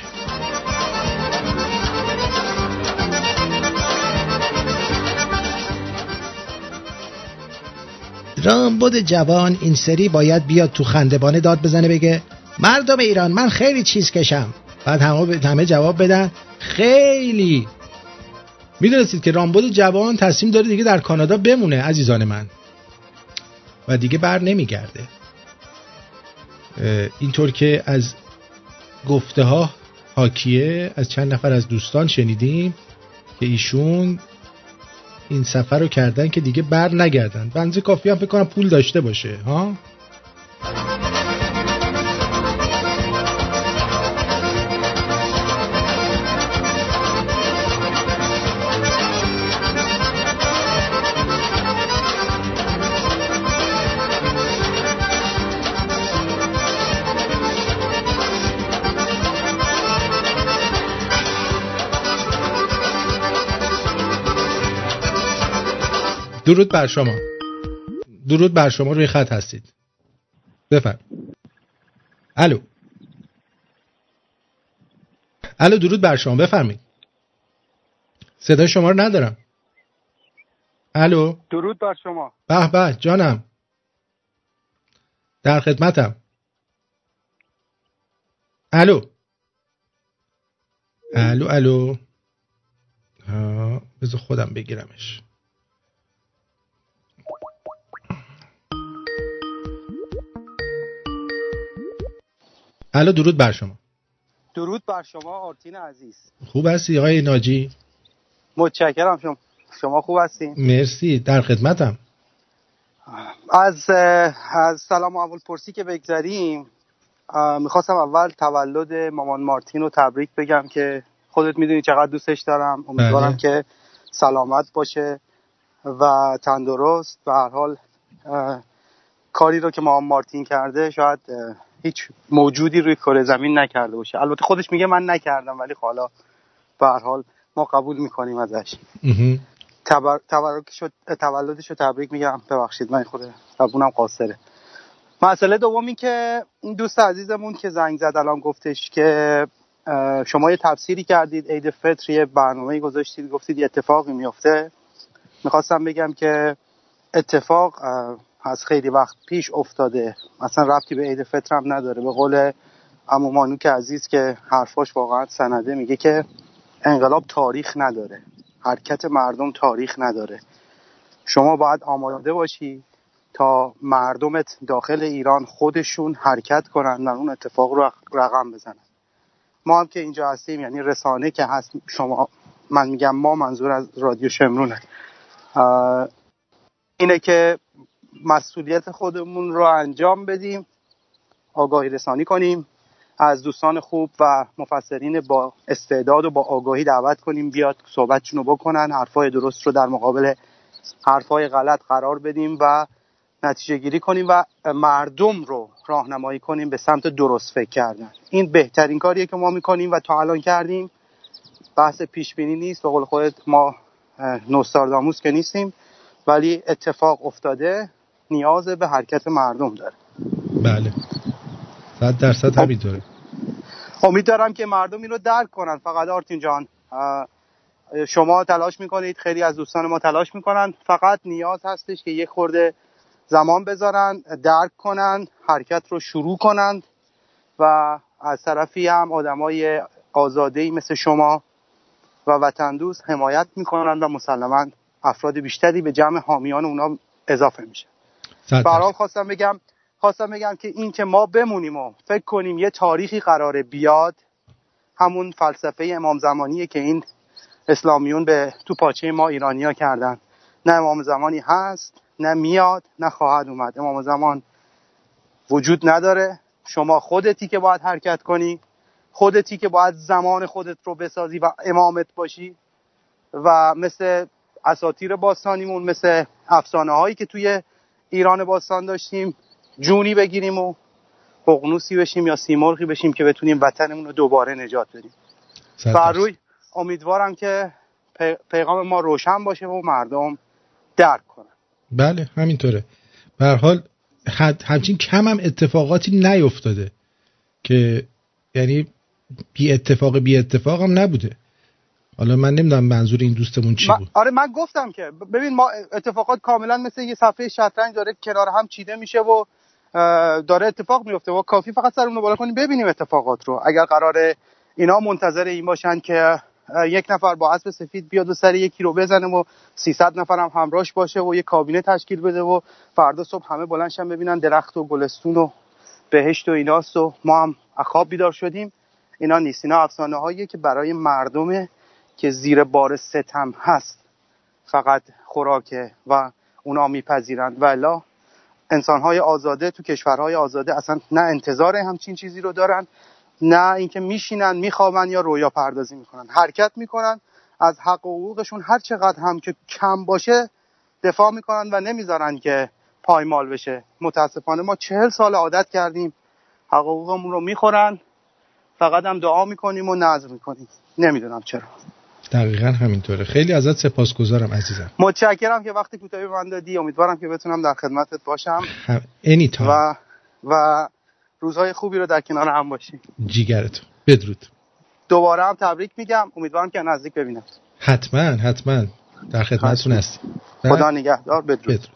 رامبد جوان این سری باید بیاد تو خندبانه داد بزنه بگه مردم ایران من خیلی چیز کشم. بعد همه, همه جواب بدن خیلی. می‌دونستید که رامبد جوان تصمیم داره دیگه در کانادا بمونه عزیزان من. و دیگه بر نمیگرده. اینطور که از گفته ها حاکیه از چند نفر از دوستان شنیدیم که ایشون این سفر رو کردن که دیگه بر نگردن. بنزه کافی هم فکر کنم پول داشته باشه ها؟ درود بر شما. درود بر شما. روی خط هستید. بفرم. الو. الو درود بر شما. بفرمایید. صدای شما رو ندارم. الو. درود بر شما. به به جانم. در خدمتم. الو. الو الو. بذار خودم بگیرمش. الو درود بر شما. درود بر شما آرتین عزیز. خوب هستی آقای ناجی؟ متشکرم. شما شما خوب هستین مرسی در خدمتم. از از سلام اول پرسی که بگذریم می‌خواستم اول تولد مامان مارتین رو تبریک بگم که خودت می‌دونی چقدر دوستش دارم. امیدوارم بله. که سلامت باشه و تندرست. به هر حال کاری رو که مامان مارتین کرده شاید هیچ موجودی روی کره زمین نکرده باشه. البته خودش میگه من نکردم ولی خب حالا به حال ما قبول می‌کنیم ازش. تبر... تولدش رو تبریک میگم. ببخشید من خود زبونم قاصره. مسئله دومی که این دوست عزیزمون که زنگ زد الان گفتش که شما یه تفسیری کردید عید فطر یه برنامه گذاشتید گفتید یه اتفاقی میفته می‌خواستم بگم که اتفاق از خیلی وقت پیش افتاده. اصلا ربطی به عید فطر هم نداره. به قول عمو مانوک عزیز که حرفاش واقعا سنده میگه که انقلاب تاریخ نداره. حرکت مردم تاریخ نداره. شما باید آماده باشی تا مردمت داخل ایران خودشون حرکت کنن و اون اتفاق رو رقم بزنن. ما هم که اینجا هستیم یعنی رسانه که هست شما من میگم ما منظور از رادیو شمرونه. اینه که مسئولیت خودمون رو انجام بدیم آگاهی رسانی کنیم از دوستان خوب و مفسرین با استعداد و با آگاهی دعوت کنیم بیاد صحبتشون رو بکنن حرفای درست رو در مقابل حرفای غلط قرار بدیم و نتیجه گیری کنیم و مردم رو راهنمایی کنیم به سمت درست فکر کردن. این بهترین کاریه که ما می‌کنیم و تا الان کردیم. بحث پیش بینی نیست به قول خودت ما نوستارداموس که نیستیم ولی اتفاق افتاده. نیاز به حرکت مردم داره. بله. صد درصد همینطوره امید دارم که مردم این رو درک کنن. فقط آرتین جان شما تلاش می‌کنید خیلی از دوستان ما تلاش می‌کنن. فقط نیاز هستش که یک خورده زمان بذارن درک کنن حرکت رو شروع کنند و از طرفی هم آدمای آزاده مثل شما و وطن دوست حمایت می‌کنن و مسلما افراد بیشتری به جمع حامیان اونا اضافه میشه برحال خواستم بگم خواستم بگم که این که ما بمونیم و فکر کنیم یه تاریخی قراره بیاد همون فلسفه امام زمانیه که این اسلامیون به تو پاچه ما ایرانیا کردن. نه امام زمانی هست نه میاد نه خواهد اومد. امام زمان وجود نداره. شما خودتی که باید حرکت کنی خودتی که باید زمان خودت رو بسازی و امامت باشی و مثل اساتیر باستانیمون مثل افسانه هایی که توی ایران باستان داشتیم جونی بگیریم و ققنوسی بشیم یا سیمرغی بشیم که بتونیم وطنمون رو دوباره نجات بدیم. بر روی امیدوارم که پیغام ما روشن باشه و مردم درک کنن. بله همینطوره. به حال همچین کم هم اتفاقاتی نیفتاده که یعنی بی اتفاق بی اتفاق هم نبوده. حالا من نمی‌دونم منظور این دوستمون چی بود. آره من گفتم که ببین ما اتفاقات کاملا مثل یه صفحه شطرنج داره کنار هم چیده میشه و داره اتفاق میفته و کافی فقط سرمون رو بالا کنیم ببینیم اتفاقات رو. اگر قراره اینا منتظر این باشن که یک نفر با اسب سفید بیاد و سر یکی رو بزنه و 300 نفر هم همراهش باشه و یه کابینه تشکیل بده و فردا صبح همه بلندشن ببینن درخت و گلستون و بهشت و ایناست و ما هم اخاب بیدار شدیم. اینا نیست. اینا افسانه هایی که برای مردم که زیر بار ستم هست. فقط خوراکه و اونا میپذیرند. و الا انسان های آزاده تو کشورهای آزاده اصلا نه انتظار همچین چیزی رو دارن نه اینکه میشینن میخوابن یا رویا پردازی می‌کنن. حرکت می‌کنن از حق و حقوقشون هر چقدر هم که کم باشه دفاع می‌کنن و نمی‌ذارن که پایمال بشه. متاسفانه ما چهل سال عادت کردیم حق رو می‌خورن فقط هم دعا می‌کنیم و نظر می‌کنیم. نمی‌دونم چرا. دقیقا همینطوره. خیلی ازت سپاسگزارم عزیزم. متشکرم که وقتی کوتاهی من دادی. امیدوارم که بتونم در خدمتت باشم. اینی و و روزهای خوبی رو در کنار هم باشیم جیگرت بدرود. دوباره هم تبریک میگم. امیدوارم که نزدیک ببینم. حتما حتما. در خدمتتون هستیم. خدا نگهدار. بدرود. بدرود.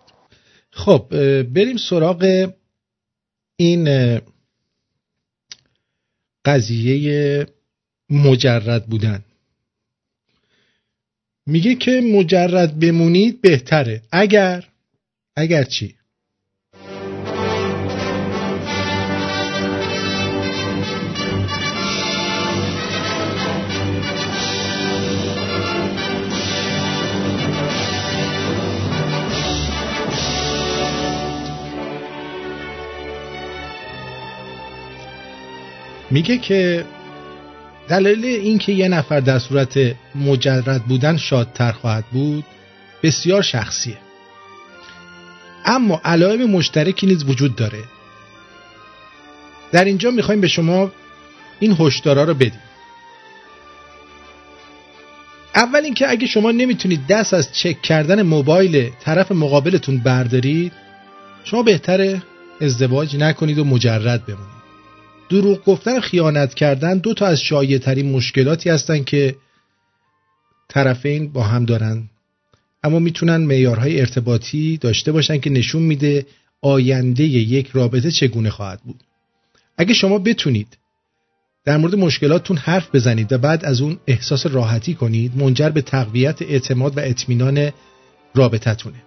خب بریم سراغ این قضیه مجرد بودن. میگه که مجرد بمونید بهتره. اگر اگر چی؟ میگه که دلیل اینکه یه نفر در صورت مجرد بودن شادتر خواهد بود بسیار شخصیه. اما علائم مشترکی نیز وجود داره. در اینجا می‌خوایم به شما این هشدارا رو بدیم. اول اینکه اگه شما نمی‌تونید دست از چک کردن موبایل طرف مقابلتون بردارید شما بهتره ازدواج نکنید و مجرد بمونید. دروغ گفتن خیانت کردن دو تا از شایع ترین مشکلاتی هستن که طرفین با هم دارن. اما می‌تونن معیارهای ارتباطی داشته باشن که نشون میده آینده یک رابطه چگونه خواهد بود. اگه شما بتونید در مورد مشکلاتتون حرف بزنید و بعد از اون احساس راحتی کنید منجر به تقویت اعتماد و اطمینان رابطتونه.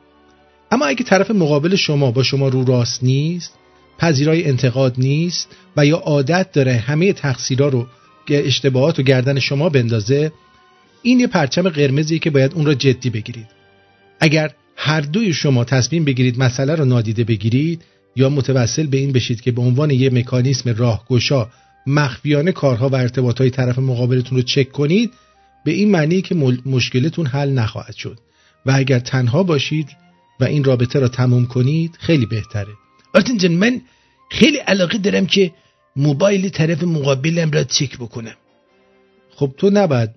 اما اگه طرف مقابل شما با شما رو راست نیست پذیرای انتقاد نیست و یا عادت داره همه تقصیرها رو که اشتباهات و گردن شما بندازه این یه پرچم قرمزیه که باید اون را جدی بگیرید. اگر هر دوی شما تصمیم بگیرید مسئله رو نادیده بگیرید یا متوسل به این بشید که به عنوان یه مکانیسم راهگشا مخفیانه کارها و ارتباطهای طرف مقابلتون رو چک کنید به این معنی که مشکلتون حل نخواهد شد. و اگر تنها باشید و این رابطه را تموم کنید خیلی بهتره. آرتین جان من خیلی علاقه دارم که موبایل طرف مقابلم را چک بکنم. خب تو نباید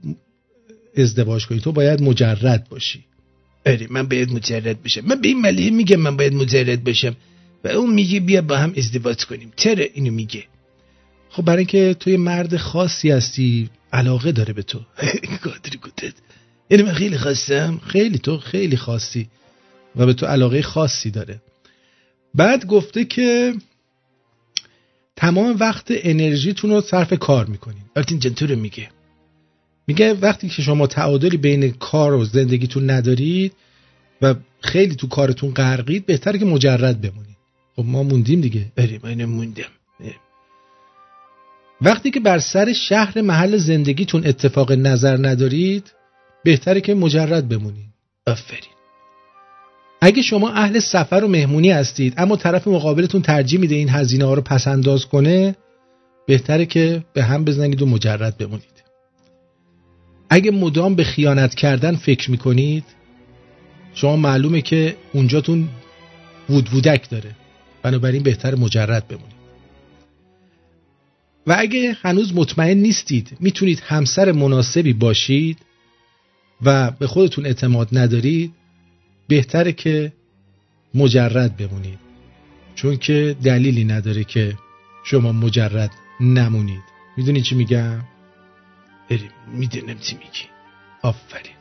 ازدواج کنی تو باید مجرد باشی. آره من باید مجرد بشم. من به این ملیه میگم من باید مجرد بشم و اون میگه بیا با هم ازدواج کنیم. چرا اینو میگه؟ خب برای اینکه توی مرد خاصی هستی علاقه داره به تو. قادری گوتت. یعنی من خیلی خواستم. خیلی تو خیلی خاصی و به تو علاقه خاصی داره. بعد گفته که تمام وقت انرژیتون رو صرف کار می‌کنین. آرتین جنتور میگه. میگه وقتی که شما تعادلی بین کار و زندگیتون ندارید و خیلی تو کارتون غرقید بهتره که مجرد بمونید. خب ما موندیم دیگه. بریم من موندم. وقتی که بر سر شهر محل زندگیتون اتفاق نظر ندارید بهتره که مجرد بمونید. آفرین. اگه شما اهل سفر و مهمونی هستید اما طرف مقابلتون ترجیح میده این هزینه ها رو پس انداز کنه بهتره که به هم بزنید و مجرد بمونید. اگه مدام به خیانت کردن فکر می‌کنید شما معلومه که اونجاتون وود وودک داره. بنابراین بهتر مجرد بمونید. و اگه هنوز مطمئن نیستید می‌تونید همسر مناسبی باشید و به خودتون اعتماد ندارید بهتره که مجرد بمونید. چون که دلیلی نداره که شما مجرد نمونید. می‌دونی چی میگم؟ می‌دونم چی میگی. آفرین.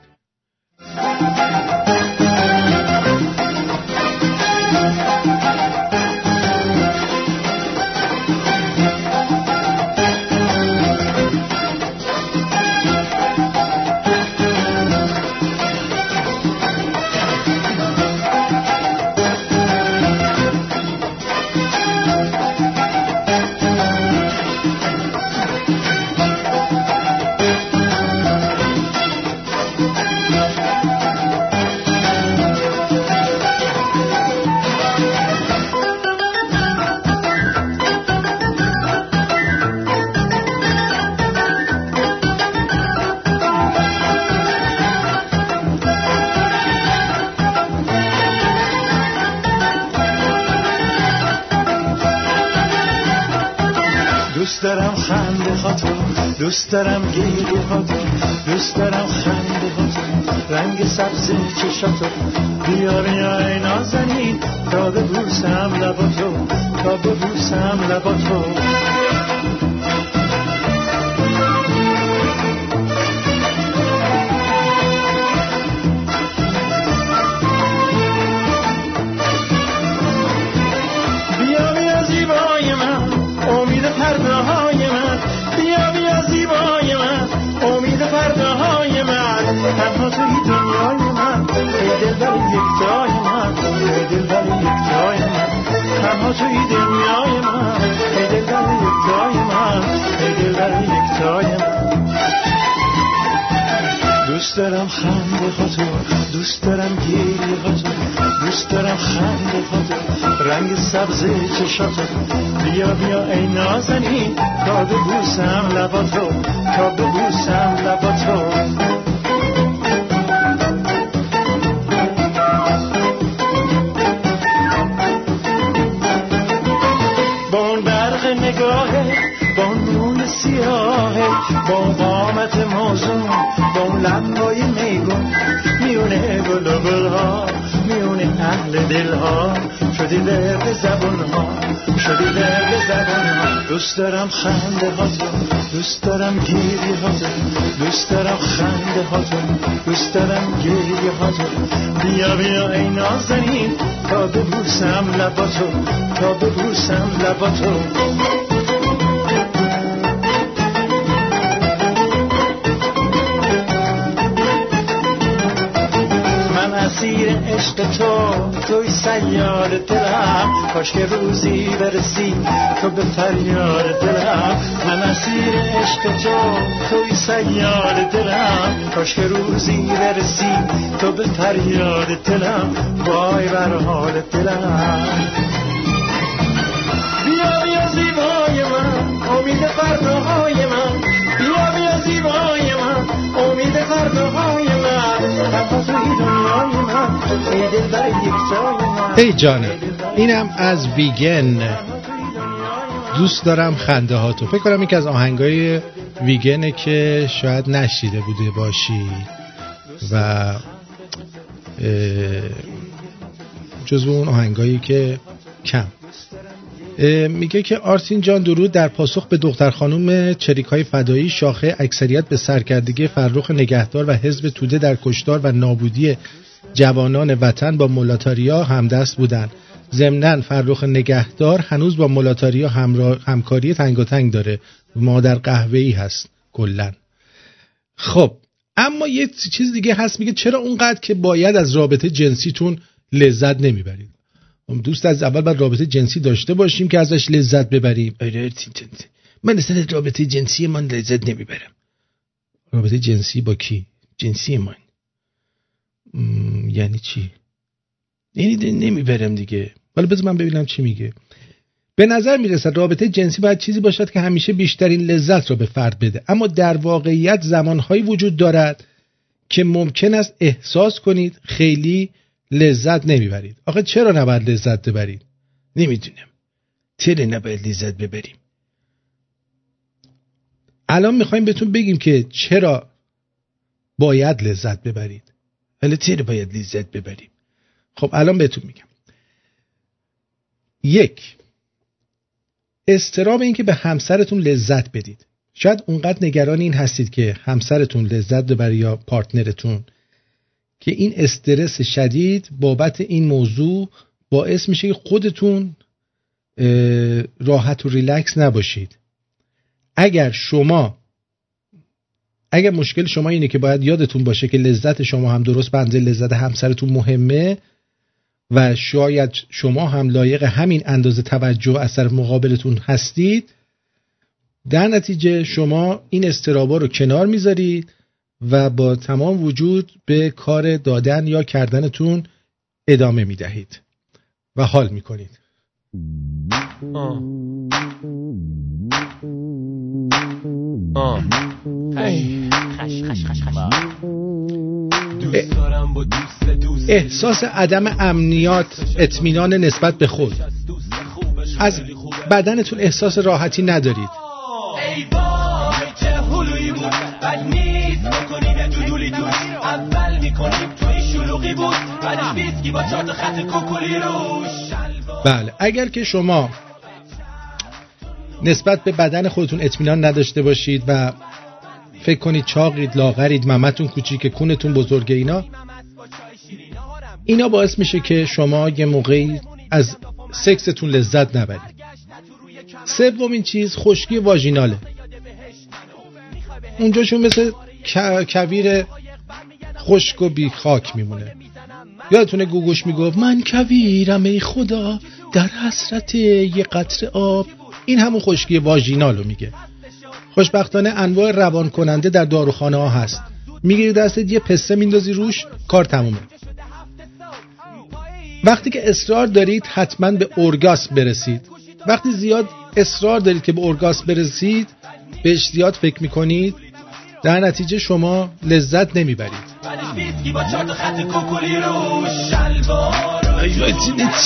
دارم خنده هاتو دوست دارم گیری هاتو دوست دارم خنده هاتو رنگ سبز چشاتو بیا بیا ای نازنین تا ببوسم لباتو تا ببوسم لباتو. ای دل بر یک جای من دوست دارم خنده هاتو دوست دارم گیری هاتو دوست دارم خنده هاتو رنگ سبز چشاتو بیا بیا ای نازنین تا ببوسم لباتو تا ببوسم لباتو. دوست دارم خنده هاتو دوست دارم گیری هاتو دوست دارم خنده هاتو دوست دارم گیری هاتو بیا بیا ای نازنین. تا ببوسم لباتو تا ببوسم لباتو من از مسیر عشق تو توی سیار کاش که روزی برسی. تو به فریاد دلم. من مسیر عشق تو توی سیار دلم. کاش که روزی برسی. تو به فریاد دلم. وای بر حال دلم. بیا بیا زیبای من. امید فرداهای من. بیا بیا زیبای من. امید فرداهای من. دنیای من. یک من. ای جانم. اینم از ویگن. دوست دارم خنده ها تو فکر کنم یکی از آهنگای ویگنه که شاید نشیده بوده باشی. و جزو اون آهنگایی که کم. میگه که آرتین جان درود در پاسخ به دختر خانوم چریک های فدایی. شاخه اکثریت به سرکردگی فرخ نگهدار و حزب توده در کشتار و نابودی جوانان وطن با مولاتاریا همدست بودند ضمنا فرخ نگهدار هنوز با مولاتاریا همراه همکاری تنگاتنگ داره. مادر قهوه‌ای هست کلا. خب اما یه چیز دیگه هست میگه چرا اونقدر که باید از رابطه جنسیتون لذت نمی‌برید؟ دوست از اول باید رابطه جنسی داشته باشیم که ازش لذت ببریم. آره،. من اصلا رابطه جنسی من لذت نمی‌برم. رابطه جنسی با کی؟ جنسی من. م، یعنی چی؟ یعنی نمی‌برم دیگه. حالا بذار من ببینم چی میگه. به نظر می‌رسد رابطه جنسی باید چیزی باشد که همیشه بیشترین لذت را به فرد بده. اما در واقعیت زمانهایی وجود دارد که ممکن است احساس کنید خیلی لذت نمی‌برید. آخه چرا نباید لذت ببرید؟ نمی‌دونم. چرا نباید لذت ببریم؟ الان می‌خوایم بهتون بگیم که چرا باید لذت ببرید. ولی چرا باید لذت ببریم؟ خب الان بهتون میگم. یک استراب این که به همسرتون لذت بدید. شاید اونقدر نگران این هستید که همسرتون لذت ببره یا پارتنرتون که این استرس شدید بابت این موضوع باعث میشه که خودتون راحت و ریلکس نباشید. اگر شما اگر مشکل شما اینه که باید یادتون باشه که لذت شما هم درست به اندازه لذت همسرتون مهمه و شاید شما هم لایق همین اندازه توجه از طرف مقابلتون هستید. در نتیجه شما این استرابا رو کنار می‌ذارید و با تمام وجود به کار دادن یا کردنتون ادامه می‌دهید و حال می‌کنید. احساس عدم امنیات اطمینان نسبت به خود. از بدنتون احساس راحتی ندارید. بله اگر که شما نسبت به بدن خودتون اطمینان نداشته باشید و فکر کنید چاقید لاغرید ممتون کوچیک کونتون بزرگه اینا؟ اینا باعث میشه که شما یه موقعی از سکستون لذت نبرید. سومین چیز خشکی واژیناله. اونجاشون مثل کویر خشک و بی خاک میمونه. یادتونه گوگوش می‌گفت من کویرم ای خدا در حسرت یه قطر آب. این همون خشکی واژینالو میگه. خوشبختانه انواع روان کننده در داروخانه ها هست. می‌گیری دستت یه پسته میندازی روش کار تمومه. وقتی که اصرار دارید حتما به اورگاسم برسید. وقتی زیاد اصرار دارید که به اورگاسم برسید بهش زیاد فکر می‌کنید در نتیجه شما لذت نمی‌برید.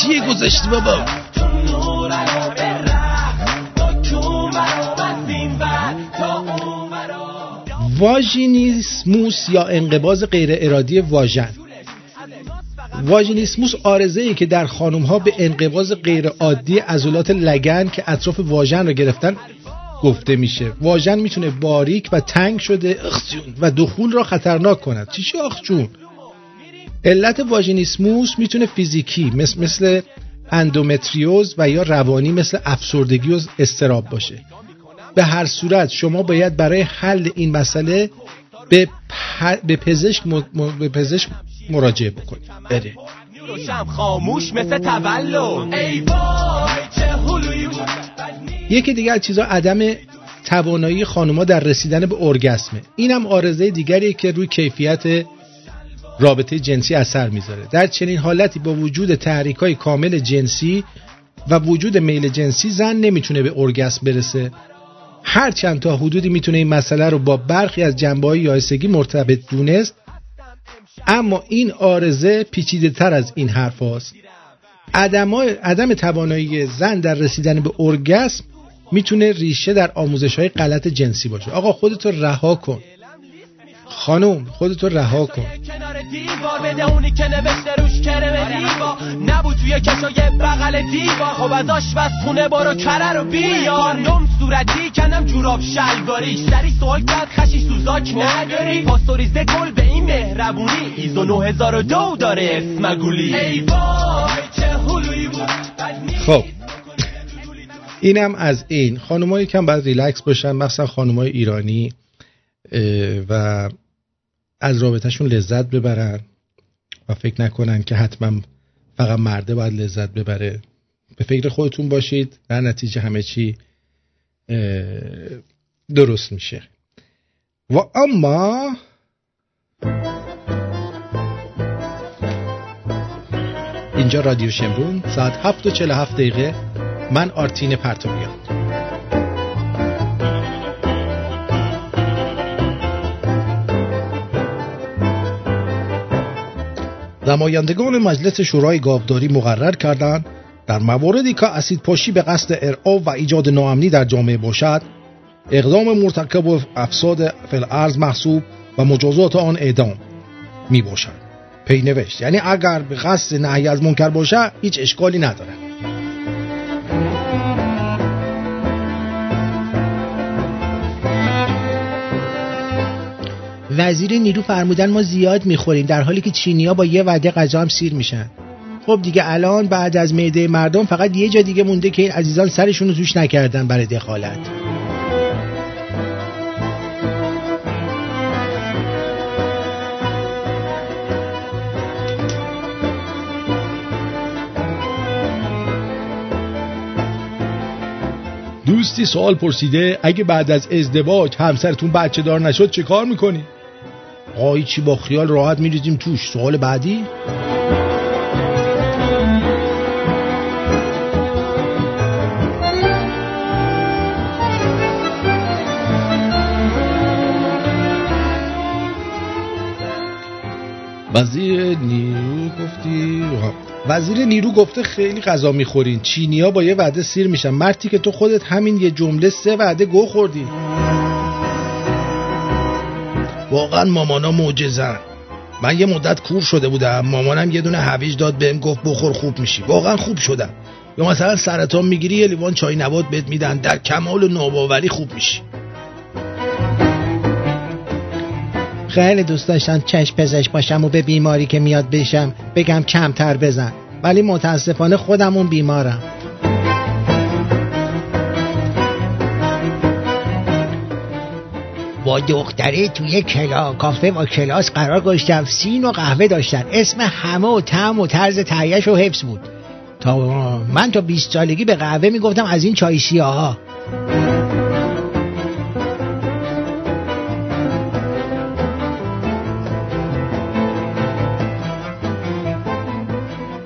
چیه گذاشتی بابا؟ واژینیسموس یا انقباض غیر ارادی واژن. واژینیسموس آرزه ای که در خانم ها به انقباض غیر عادی عضلات لگن که اطراف واژن را گرفتن گفته میشه. واژن می‌تونه باریک و تنگ شده و دخول را خطرناک کند. چی شو آخ جون؟ علت واژینیسموس می‌تونه فیزیکی مثل, مثل اندومتریوز و یا روانی مثل افسردگی و استراب باشه. به هر صورت شما باید برای حل این مسئله به, به پزشک, م- به پزشک مراجعه بکنید. بره خاموش مثل تولد. یکی دیگه از چیزا عدم توانایی خانوما در رسیدن به ارگسمه. اینم آرزه دیگری که روی کیفیت رابطه جنسی اثر می‌ذاره. در چنین حالتی با وجود تحریک های کامل جنسی و وجود میل جنسی زن نمی‌تونه به ارگسم برسه. هر چند تا حدودی می‌تونه این مسئله رو با برخی از جنبه های یایسگی مرتبط دونست اما این آرزه پیچیده تر از این حرف هاست. عدم, عدم توانایی زن در رسیدن به ارگسم می‌تونه ریشه در آموزش های غلط جنسی باشه. آقا خودتو رها کن. خانم خودتو رها کن. دیوار بده اونی که نوشته روش کرم دیوا نبود توی کشای بغل دیوار. خب از آشپز خونه برو کره رو بیار. نم صورتی کنم جوراب شلواری. سری سوال کرد خشی سوزاک نداری. پاستوریزه گل به این مهربونی. ایزو 9002 داره اسم گولی ای وای چه هلویی بود. خب. اینم از این. خانمایی کم باید ریلکس باشن مثلا خانمای ایرانی و از رابطهشون لذت ببرن و فکر نکنن که حتما فقط مرده باید لذت ببره. به فکر خودتون باشید در نتیجه همه چی درست میشه. و اما اینجا رادیو شمرون ساعت 7 و 47 دقیقه. من آرتین پرتویان نمایندگان مجلس شورای گاوداری مقرر کردند در مواردی که اسید پاشی به قصد ارعاب و ایجاد ناامنی در جامعه باشد اقدام مرتکب و افساد فلعرض محسوب و مجازات آن اعدام می باشد پی نوشت یعنی اگر به قصد نهی از منکر باشه هیچ اشکالی نداره وزیر نیرو فرمودن ما زیاد می‌خوریم در حالی که چینیا با یه وعده غذا هم سیر میشن خب دیگه الان بعد از معده مردم فقط یه جا دیگه مونده که این عزیزان سرشون رو توش نکردن برای دخالت دوستی سوال پرسیده اگه بعد از ازدواج همسرتون بچه دار نشد چه کار می‌کنی؟ آقای چی با خیال راحت میریزیم توش. سوال بعدی؟ وزیر نیرو گفتی؟ وزیر نیرو گفته خیلی غذا می‌خورین. چینیا با یه وعده سیر میشن. مرتی که تو خودت همین یه جمله سه وعده گو خوردی. واقعا مامانا معجزن. من یه مدت کور شده بودم. مامانم یه دونه هویج داد بهم گفت بخور خوب میشی. واقعا خوب شدم. یا مثلا سرطان می‌گیری یه لیوان چای نبات بهت میدن. در کمال ناباوری خوب میشی. خیلی دوست داشتم چشم پزشک باشم و به بیماری که میاد بشم بگم کمتر بزن. ولی متاسفانه خودمون بیمارم. با دختره توی کلا کافه با کلاس قرار گذاشتم سین و قهوه داشتن. اسم همه و تعم و طرز تهیهش و حفظ بود. تا من تا 20 سالگی به قهوه می‌گفتم از این چای سیاه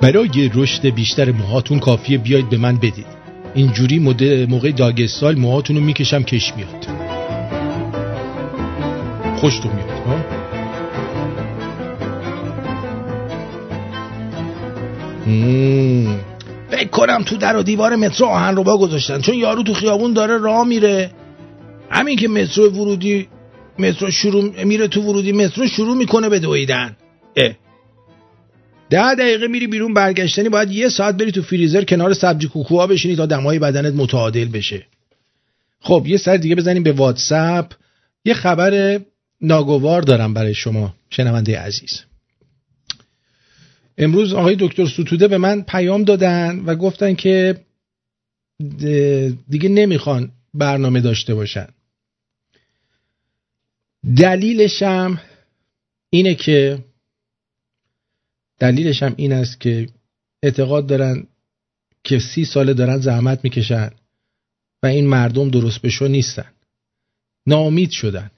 برای رشد بیشتر موهاتون کافیه بیاید به من بدید. اینجوری موقع داگستال موهاتون رو می‌کشم کش میاد. خوشتون میاد ها؟ فکر کنم تو در و دیوار مترو آهن رو با گذاشتن. چون یارو تو خیابون داره راه میره. همین که مترو ورودی مترو شروع میره تو ورودی مترو شروع می‌کنه به دویدن. اه. ده دقیقه میری بیرون برگشتنی باید یه ساعت بری تو فریزر کنار سبزی کوکوها بشینی تا دمای بدنت متعادل بشه. خب یه سر دیگه بزنیم به واتساپ. یه خبر ناگوار دارم برای شما شنونده عزیز. امروز آقای دکتر ستوده به من پیام دادن و گفتن که دیگه نمی‌خوان برنامه داشته باشن. دلیلشم اینه که دلیلش هم این است که اعتقاد دارن که سی ساله دارن زحمت می‌کشن و این مردم درست بشو نیستن. ناامید شدن.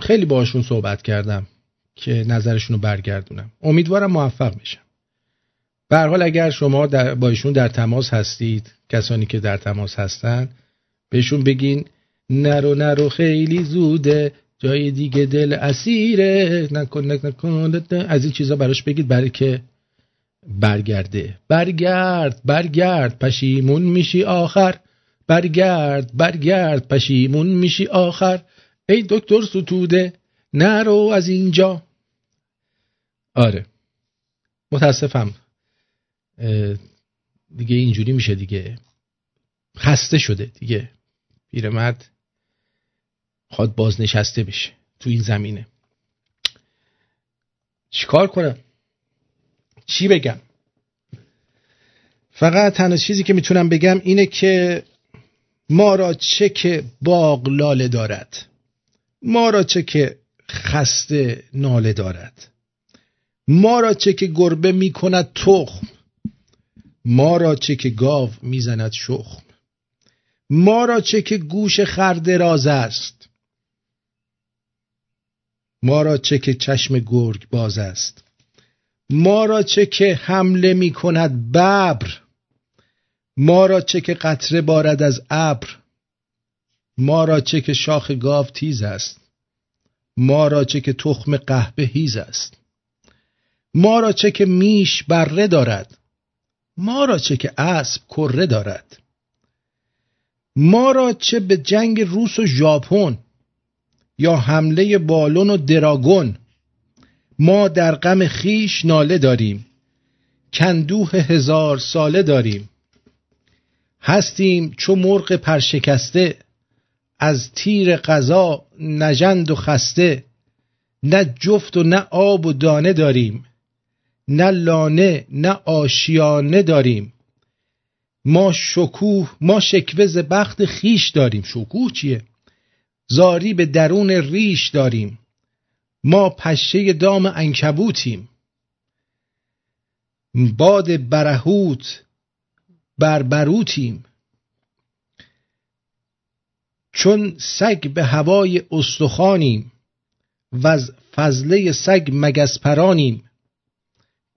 خیلی باشون صحبت کردم که نظرشون رو برگردونم. امیدوارم موفق بشم. به حال اگر شما در با ایشون در تماس هستید کسانی که در تماس هستن بهشون بگین نرو نرو خیلی زوده جای دیگه دل اسیره نکن نکن از این چیزا براش بگید برای که برگرده. برگرد برگرد پشیمون میشی آخر. برگرد برگرد پشیمون میشی آخر. ای دکتر ستوده نرو از اینجا. آره. متاسفم. دیگه اینجوری میشه دیگه. خسته شده دیگه. پیرمرد خواد بازنشسته بشه تو این زمینه. چیکار کنم؟ چی بگم؟ فقط تنها چیزی که می‌تونم بگم اینه که ما را چه که باغ لاله دارد. ما را چه که خسته ناله دارد. ما را چه که گربه می‌کند تخم. ما را چه که گاو می‌زند شخم. ما را چه که گوش خردراز است. ما را چه که چشم گرگ باز است. ما را چه که حمله می کند ببر. ما را چه که قطره بارد از ابر. ما را چه که شاخ گاو تیز است. ما را چه که تخم قهبه هیز است. ما را چه که میش بره دارد. ما را چه که اسب کره دارد. ما را چه به جنگ روس و ژاپن یا حمله بالون و دراگون. ما در غم خیش ناله داریم. کندوه هزار ساله داریم. هستیم چو مرغ پرشکسته از تیر قضا نژند و خسته نه جفت و نه آب و دانه داریم نه لانه نه آشیانه داریم. ما شکوه ما شکوه بخت خیش داریم. شکوه چیه؟ زاری به درون ریش داریم. ما پشه دام انکبوتیم باد برهوت بربروتیم. چون سگ به هوای استخوانیم و از فضله سگ مگسپرانیم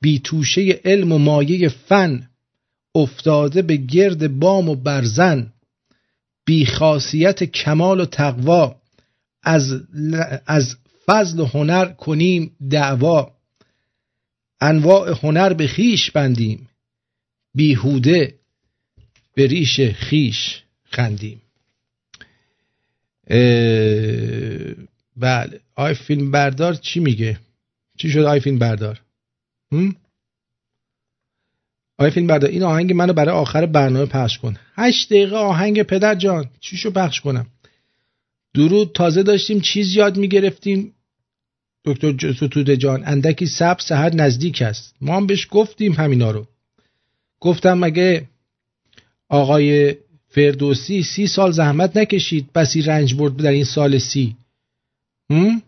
بی توشه علم و مایه فن افتاده به گرد بام و برزن بی خاصیت کمال و تقوا از, از فضل و هنر کنیم دعوا. انواع هنر به خیش بندیم بیهوده به ریش خیش خندیم. بله. آی فیلم بردار چی میگه؟ چی شد آی فیلم بردار؟ آی فیلم بردار این آهنگ منو برای آخر برنامه پخش کن. هشت دقیقه آهنگ پدر جان. چیشو پخش کنم؟ درود تازه داشتیم چیز یاد می‌گرفتیم. دکتر ستوده جان اندکی سب سهر نزدیک است. ما هم بهش گفتیم همینا رو. گفتم مگه آقای فردوسی سی سال زحمت نکشید بسی رنج برد در این سال سی. هم؟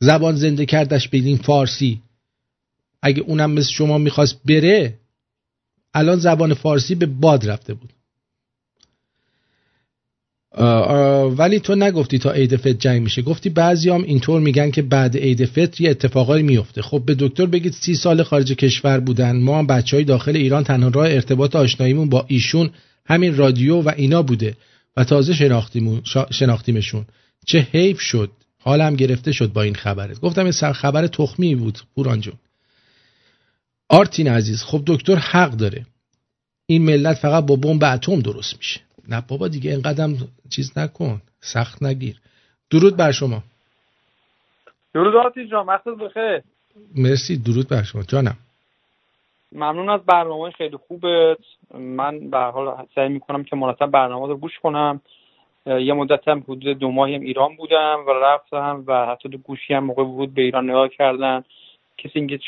زبان زنده کردش بدین فارسی. اگه اونم مثل شما می‌خواست بره الان زبان فارسی به باد رفته بود. ولی تو نگفتی تا عید فطر جنگ میشه. گفتی بعضیام اینطور میگن که بعد عید فطر یه اتفاقایی میفته. خب به دکتر بگید سی سال خارج کشور بودن. ما هم بچه های داخل ایران تنها راه ارتباط آشناییمون با ایشون همین رادیو و اینا بوده و تازه شناختیمشون. چه حیف شد. حالم گرفته شد با این خبره گفتم این سر خبر تخمی بود پوران آرتین عزیز خب دکتر حق داره. این ملت فقط با بمب اتم درست میشه. نه بابا دیگه اینقدر چیز نکن سخت نگیر. درود بر شما. درود آتی جان وقتت بخیر. مرسی درود بر شما. جانم. ممنون از برنامه خیلی خوبت. من به حال سعی می‌کنم که مرتب برنامه رو گوش کنم. یه مدت هم حدود دو ماهی هم ایران بودم و رفتم و حتی دو گوشی هم موقع بود به ایران نگاه کردن کسی اینکه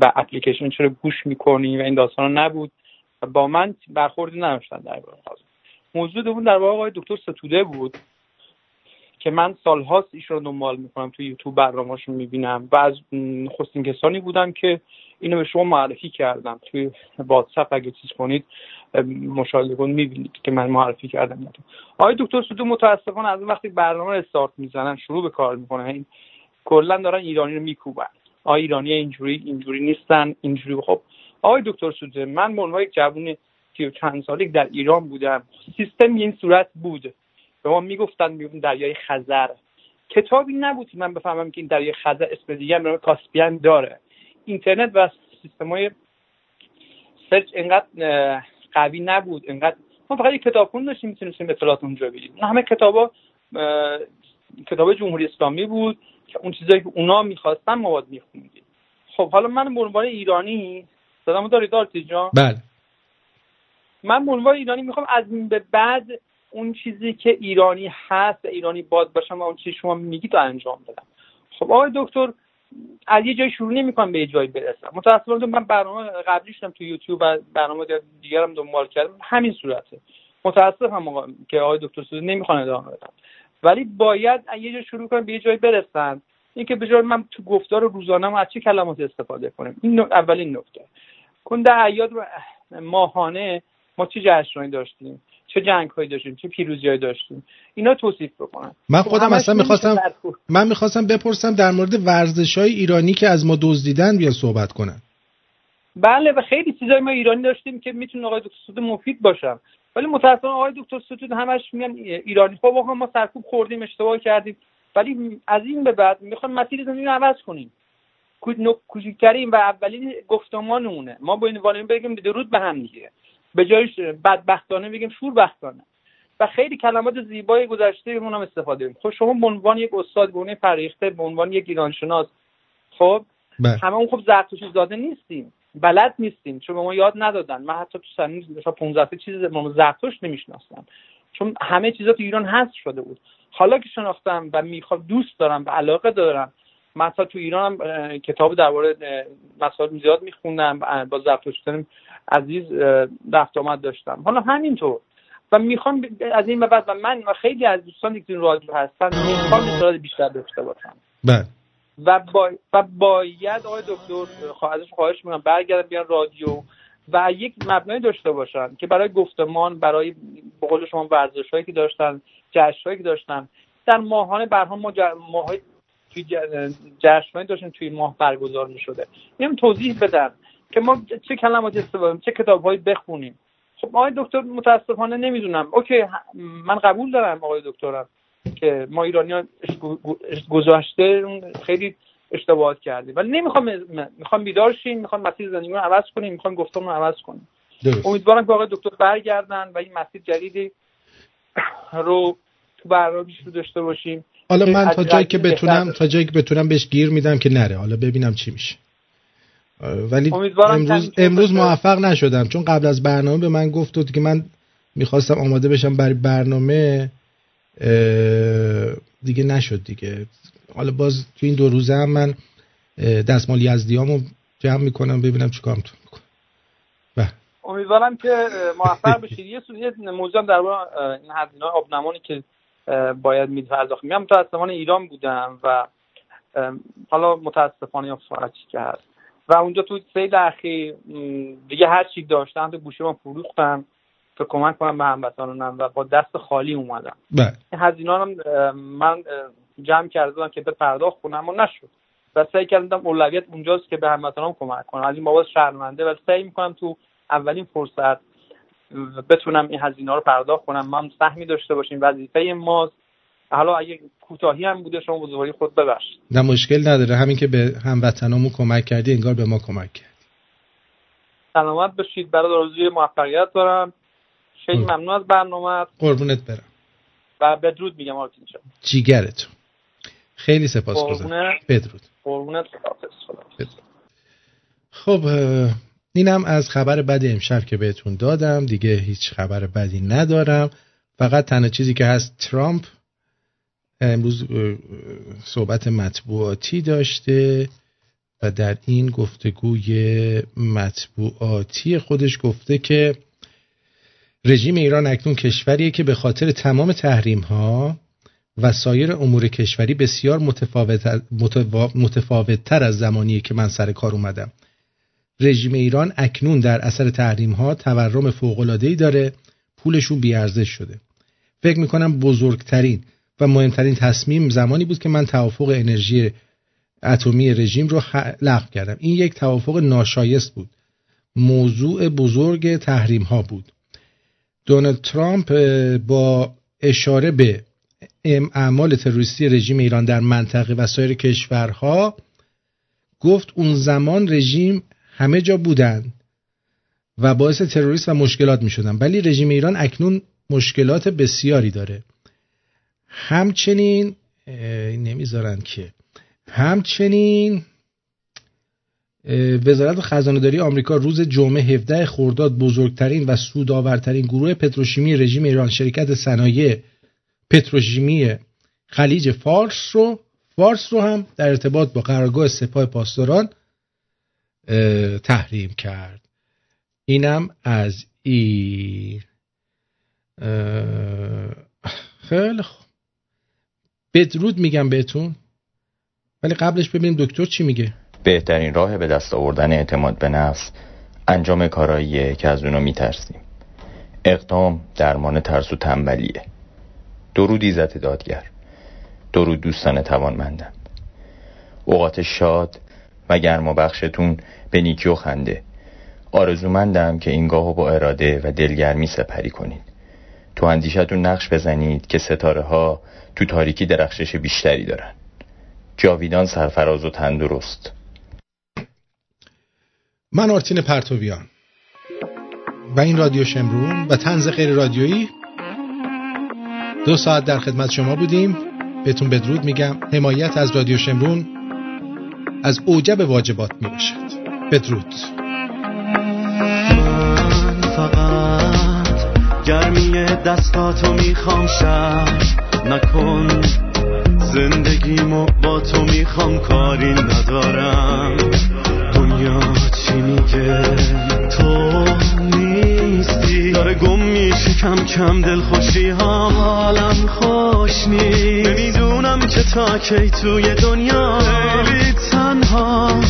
به اپلیکیشن چرا گوش می‌کنی و این داستان نبود. با من برخوردی نداشتن در موضوع دوم در واقع آقای دکتر ستوده بود که من سالهاست ایشون رو دنبال می‌کنم تو یوتیوب برنامه‌شون می‌بینم و از نخستین کسانی بودم که اینو به شما معرفی کردم. توی واتساپ اگه چیز کنید مشاهده کنید می‌بینید که من معرفی کردم. آقای دکتر سودو متاسفانه از وقتی برنامه استارت می‌زنن شروع به کار می‌کنن. این کلا دارن ایرانی رو میکوبن. آقای ایرانی اینجوری اینجوری نیستن اینجوری. خب آقای دکتر سوده من به عنوان یک جوون سی و چند ساله در ایران بودم. سیستم این صورت بود. به ما می‌گفتن می‌گفتن دریای خزر. کتابی نبود من بفهمم که این دریای خزر اسم دیگه به کاسپیان داره. اینترنت و سیستم های سرچ انقدر قوی نبود. انقدر ما فقط یک کتابخون داشتیم می‌تونستیم اطلاعات اونجا بگیریم. همه کتابا کتاب جمهوری اسلامی بود که اون چیزایی که اونا می‌خواستن ما باید میخوندیم. خب حالا من به عنوان ایرانی صدامو دارید آرتی جان؟ بله. من به عنوان ایرانی می‌خوام از این به بعد اون چیزی که ایرانی هست ایرانی باد باشم و اون چیزی شما میگید رو انجام بدم. خب آقای دکتر از یه جای شروع نمی‌کنم به یه جایی برسم. متاسفانه من برنامه قبلی شدم تو یوتیوب و برنامه دیگرم دنبال کردم. همین صورته. متاسفم که آقای دکتر سوزی نمی‌خوان ادامه بدم ولی باید یه جای شروع کنم به یه جایی برسن اینکه به من تو گفتار روزانه از چه کلمات استفاده کنیم این اولین نکته. کن در عیاد ماهانه ما چه جشنهایی داشتیم؟ چه جنگ هایی داشتیم؟ چه پیروزی داشتیم؟ اینا توصیف بکنن. من خب خودم اصلا می‌خواستم من می‌خواستم بپرسم در مورد ورزش های ایرانی که از ما دزدیدن بیا صحبت کنن. بله و خیلی چیزای ما ایرانی داشتیم که می‌تونه آقای دکتر مفید باشم ولی متاسفانه آقای دکتر ستود همش میگن ایرانی. خب ما سرکوب خوردیم اشتباه کردیم. ولی از این به بعد می‌خوام مسیر زندگی عوض کنیم. کوچکترین و اولین گفتمانمونه ما با این بگیم درود به هم دیگه. به جایش بدبختانه بگیم شوربختانه. و خیلی کلمات زیبای گذشته هم استفاده کنیم خب شما به عنوان یک استاد به عنوان فریخته به عنوان یک ایرانشناس خب بله. همه اون خب زرتشتی زاده نیستیم. بلد نیستیم. چون به ما یاد ندادن. من حتی تو سنین مثلا 15 چیز ما زرتشت نمیشناستم چون همه چیزا تو ایران هست شده بود. حالا که شناختم و می‌خوام دوست دارم و علاقه دارم من تو ایران هم کتاب درباره مسائل زیاد میخوندم با زرتشتیان عزیز رفت آمد داشتم. حالا همینطور. و می‌خوام از این بعد و من و خیلی از دوستان که رادیو هستن می‌خوام اطلاعات بیشتر داشته باشم. بله. و, با... و باید آقای دکتر ازش خواهش می‌کنم برگردن بیان رادیو و یک مبنای داشته باشن که برای گفتمان برای به قول شما ورزش هایی که داشتن جشن هایی که داشتن در ماهانه برها ما ماه توی جشن داشتن توی ماه برگزار می شده اینم توضیح بدن که ما چه کلمات استفاده چه کتاب هایی بخونیم. خب آقای دکتر متاسفانه نمی‌دونم. اوکی من قبول دارم آقای دکترم که ما ایرانی ها گذاشته خیلی اشتباهات کردیم. ولی نمی‌خوام می‌خوام بیدار شیم می‌خوام مسیر زندگی رو عوض کنیم می‌خوام گفتمون رو عوض کنیم. امیدوارم که آقای دکتر برگردن و این مسیر جدیدی رو تو برنامه داشته باشیم. حالا من تا جایی که بتونم تا جایی که بتونم بهش گیر میدم که نره. حالا ببینم چی میشه. ولی امروز امروز موفق نشدم. چون قبل از برنامه به من گفت که من می‌خواستم آماده بشم برای برنامه دیگه نشد دیگه. حالا باز تو این دو روزه هم من دستمال یزدیامو جمع می‌کنم ببینم چیکار می‌تونم بکنم بله. امیدوارم که موفق بشید یه سوریه موضوع در این هزینه آبنمانی که باید مید پرداخت من متاسفانه ایران بودم و حالا متاسفانه یا که هست. و اونجا تو سیل اخیر دیگه هر چی داشتم تو گوشه ما فروختم. که کمک کنم به هموطنانم و با دست خالی اومدم. بله. هزینه هم من جمع کرده بودم که به پرداخت کنم و نشد. و سعی کردم اولویت اونجاست که به هموطنان کمک کنم. از این بابت شرمنده و سعی می‌کنم تو اولین فرصت بتونم این هزینه رو پرداخت کنم. من سهمی داشته باشیم وظیفه ماست. حالا اگه کوتاهی هم بوده شما بزرگواری خود ببخشید. نه مشکل نداره. همین که به هموطنامون کمک کردی انگار به ما کمک کردی. سلامت بشید برای آرزوی موفقیت دارم. خیلی ممنون از برنامه. قربونت برم. و بدرود میگم آرتین شد جیگرت خیلی سپاسگزارم. بدرود. قربونت. خب اینم از خبر بد امشب که بهتون دادم. دیگه هیچ خبر بدی ندارم. فقط تنها چیزی که هست ترامپ امروز صحبت مطبوعاتی داشته و در این گفتگوی مطبوعاتی خودش گفته که رژیم ایران اکنون کشوریه که به خاطر تمام تحریم ها و سایر امور کشوری بسیار متفاوت, متفاوت تر از زمانی که من سر کار اومدم. رژیم ایران اکنون در اثر تحریم ها تورم فوق داره پولشون بیارزش شده. فکر می‌کنم بزرگترین و مهمترین تصمیم زمانی بود که من توافق انرژی اتمی رژیم رو لغو کردم. این یک توافق ناشایست بود. موضوع بزرگ تحریم ها بود. دونالد ترامپ با اشاره به اعمال تروریستی رژیم ایران در منطقه و سایر کشورها گفت اون زمان رژیم همه جا بودند و باعث تروریست و مشکلات می شدن ولی رژیم ایران اکنون مشکلات بسیاری داره. همچنین نمی‌ذارن که. همچنین وزارت خزانه داری آمریکا روز جمعه 17 خرداد بزرگترین و سودآورترین گروه پتروشیمی رژیم ایران شرکت صنایع پتروشیمی خلیج فارس رو فارس رو هم در ارتباط با قرارگاه سپاه پاسداران تحریم کرد. اینم از این خیلی خوب. بدرود میگم بهتون. ولی قبلش ببینیم دکتر چی میگه. بهترین راه به دست آوردن اعتماد به نفس انجام کاراییه که از اونو میترسیم. اقدام درمان ترس و تنبلیه. درود ایزت دادگر. درود دوستان توانمندم. اوقات شاد و گرم و بخشتون به نیکی و خنده؟ آرزومندم که این گاهو با اراده و دلگرمی سپری کنید. تو اندیشتون نقش بزنید که ستاره ها تو تاریکی درخشش بیشتری دارن. جاویدان سرفراز و تندرست. من آرتین پرتویان. و این رادیو شمرون و تنز غیر رادیویی. دو ساعت در خدمت شما بودیم. بهتون بدرود میگم. حمایت از رادیو شمرون از اوجب واجبات می باشد بدرود. فقط گرمی دستاتو می‌خوام شب نکن. زندگیمو با تو می‌خوام کاری ندارم. دنیا چی میگه؟ تو نیستی داره گم میشه کم کم دل خوشی ها حالم خوش نیست. نمی‌دونم که تا کی توی دنیا. خیلی تنها.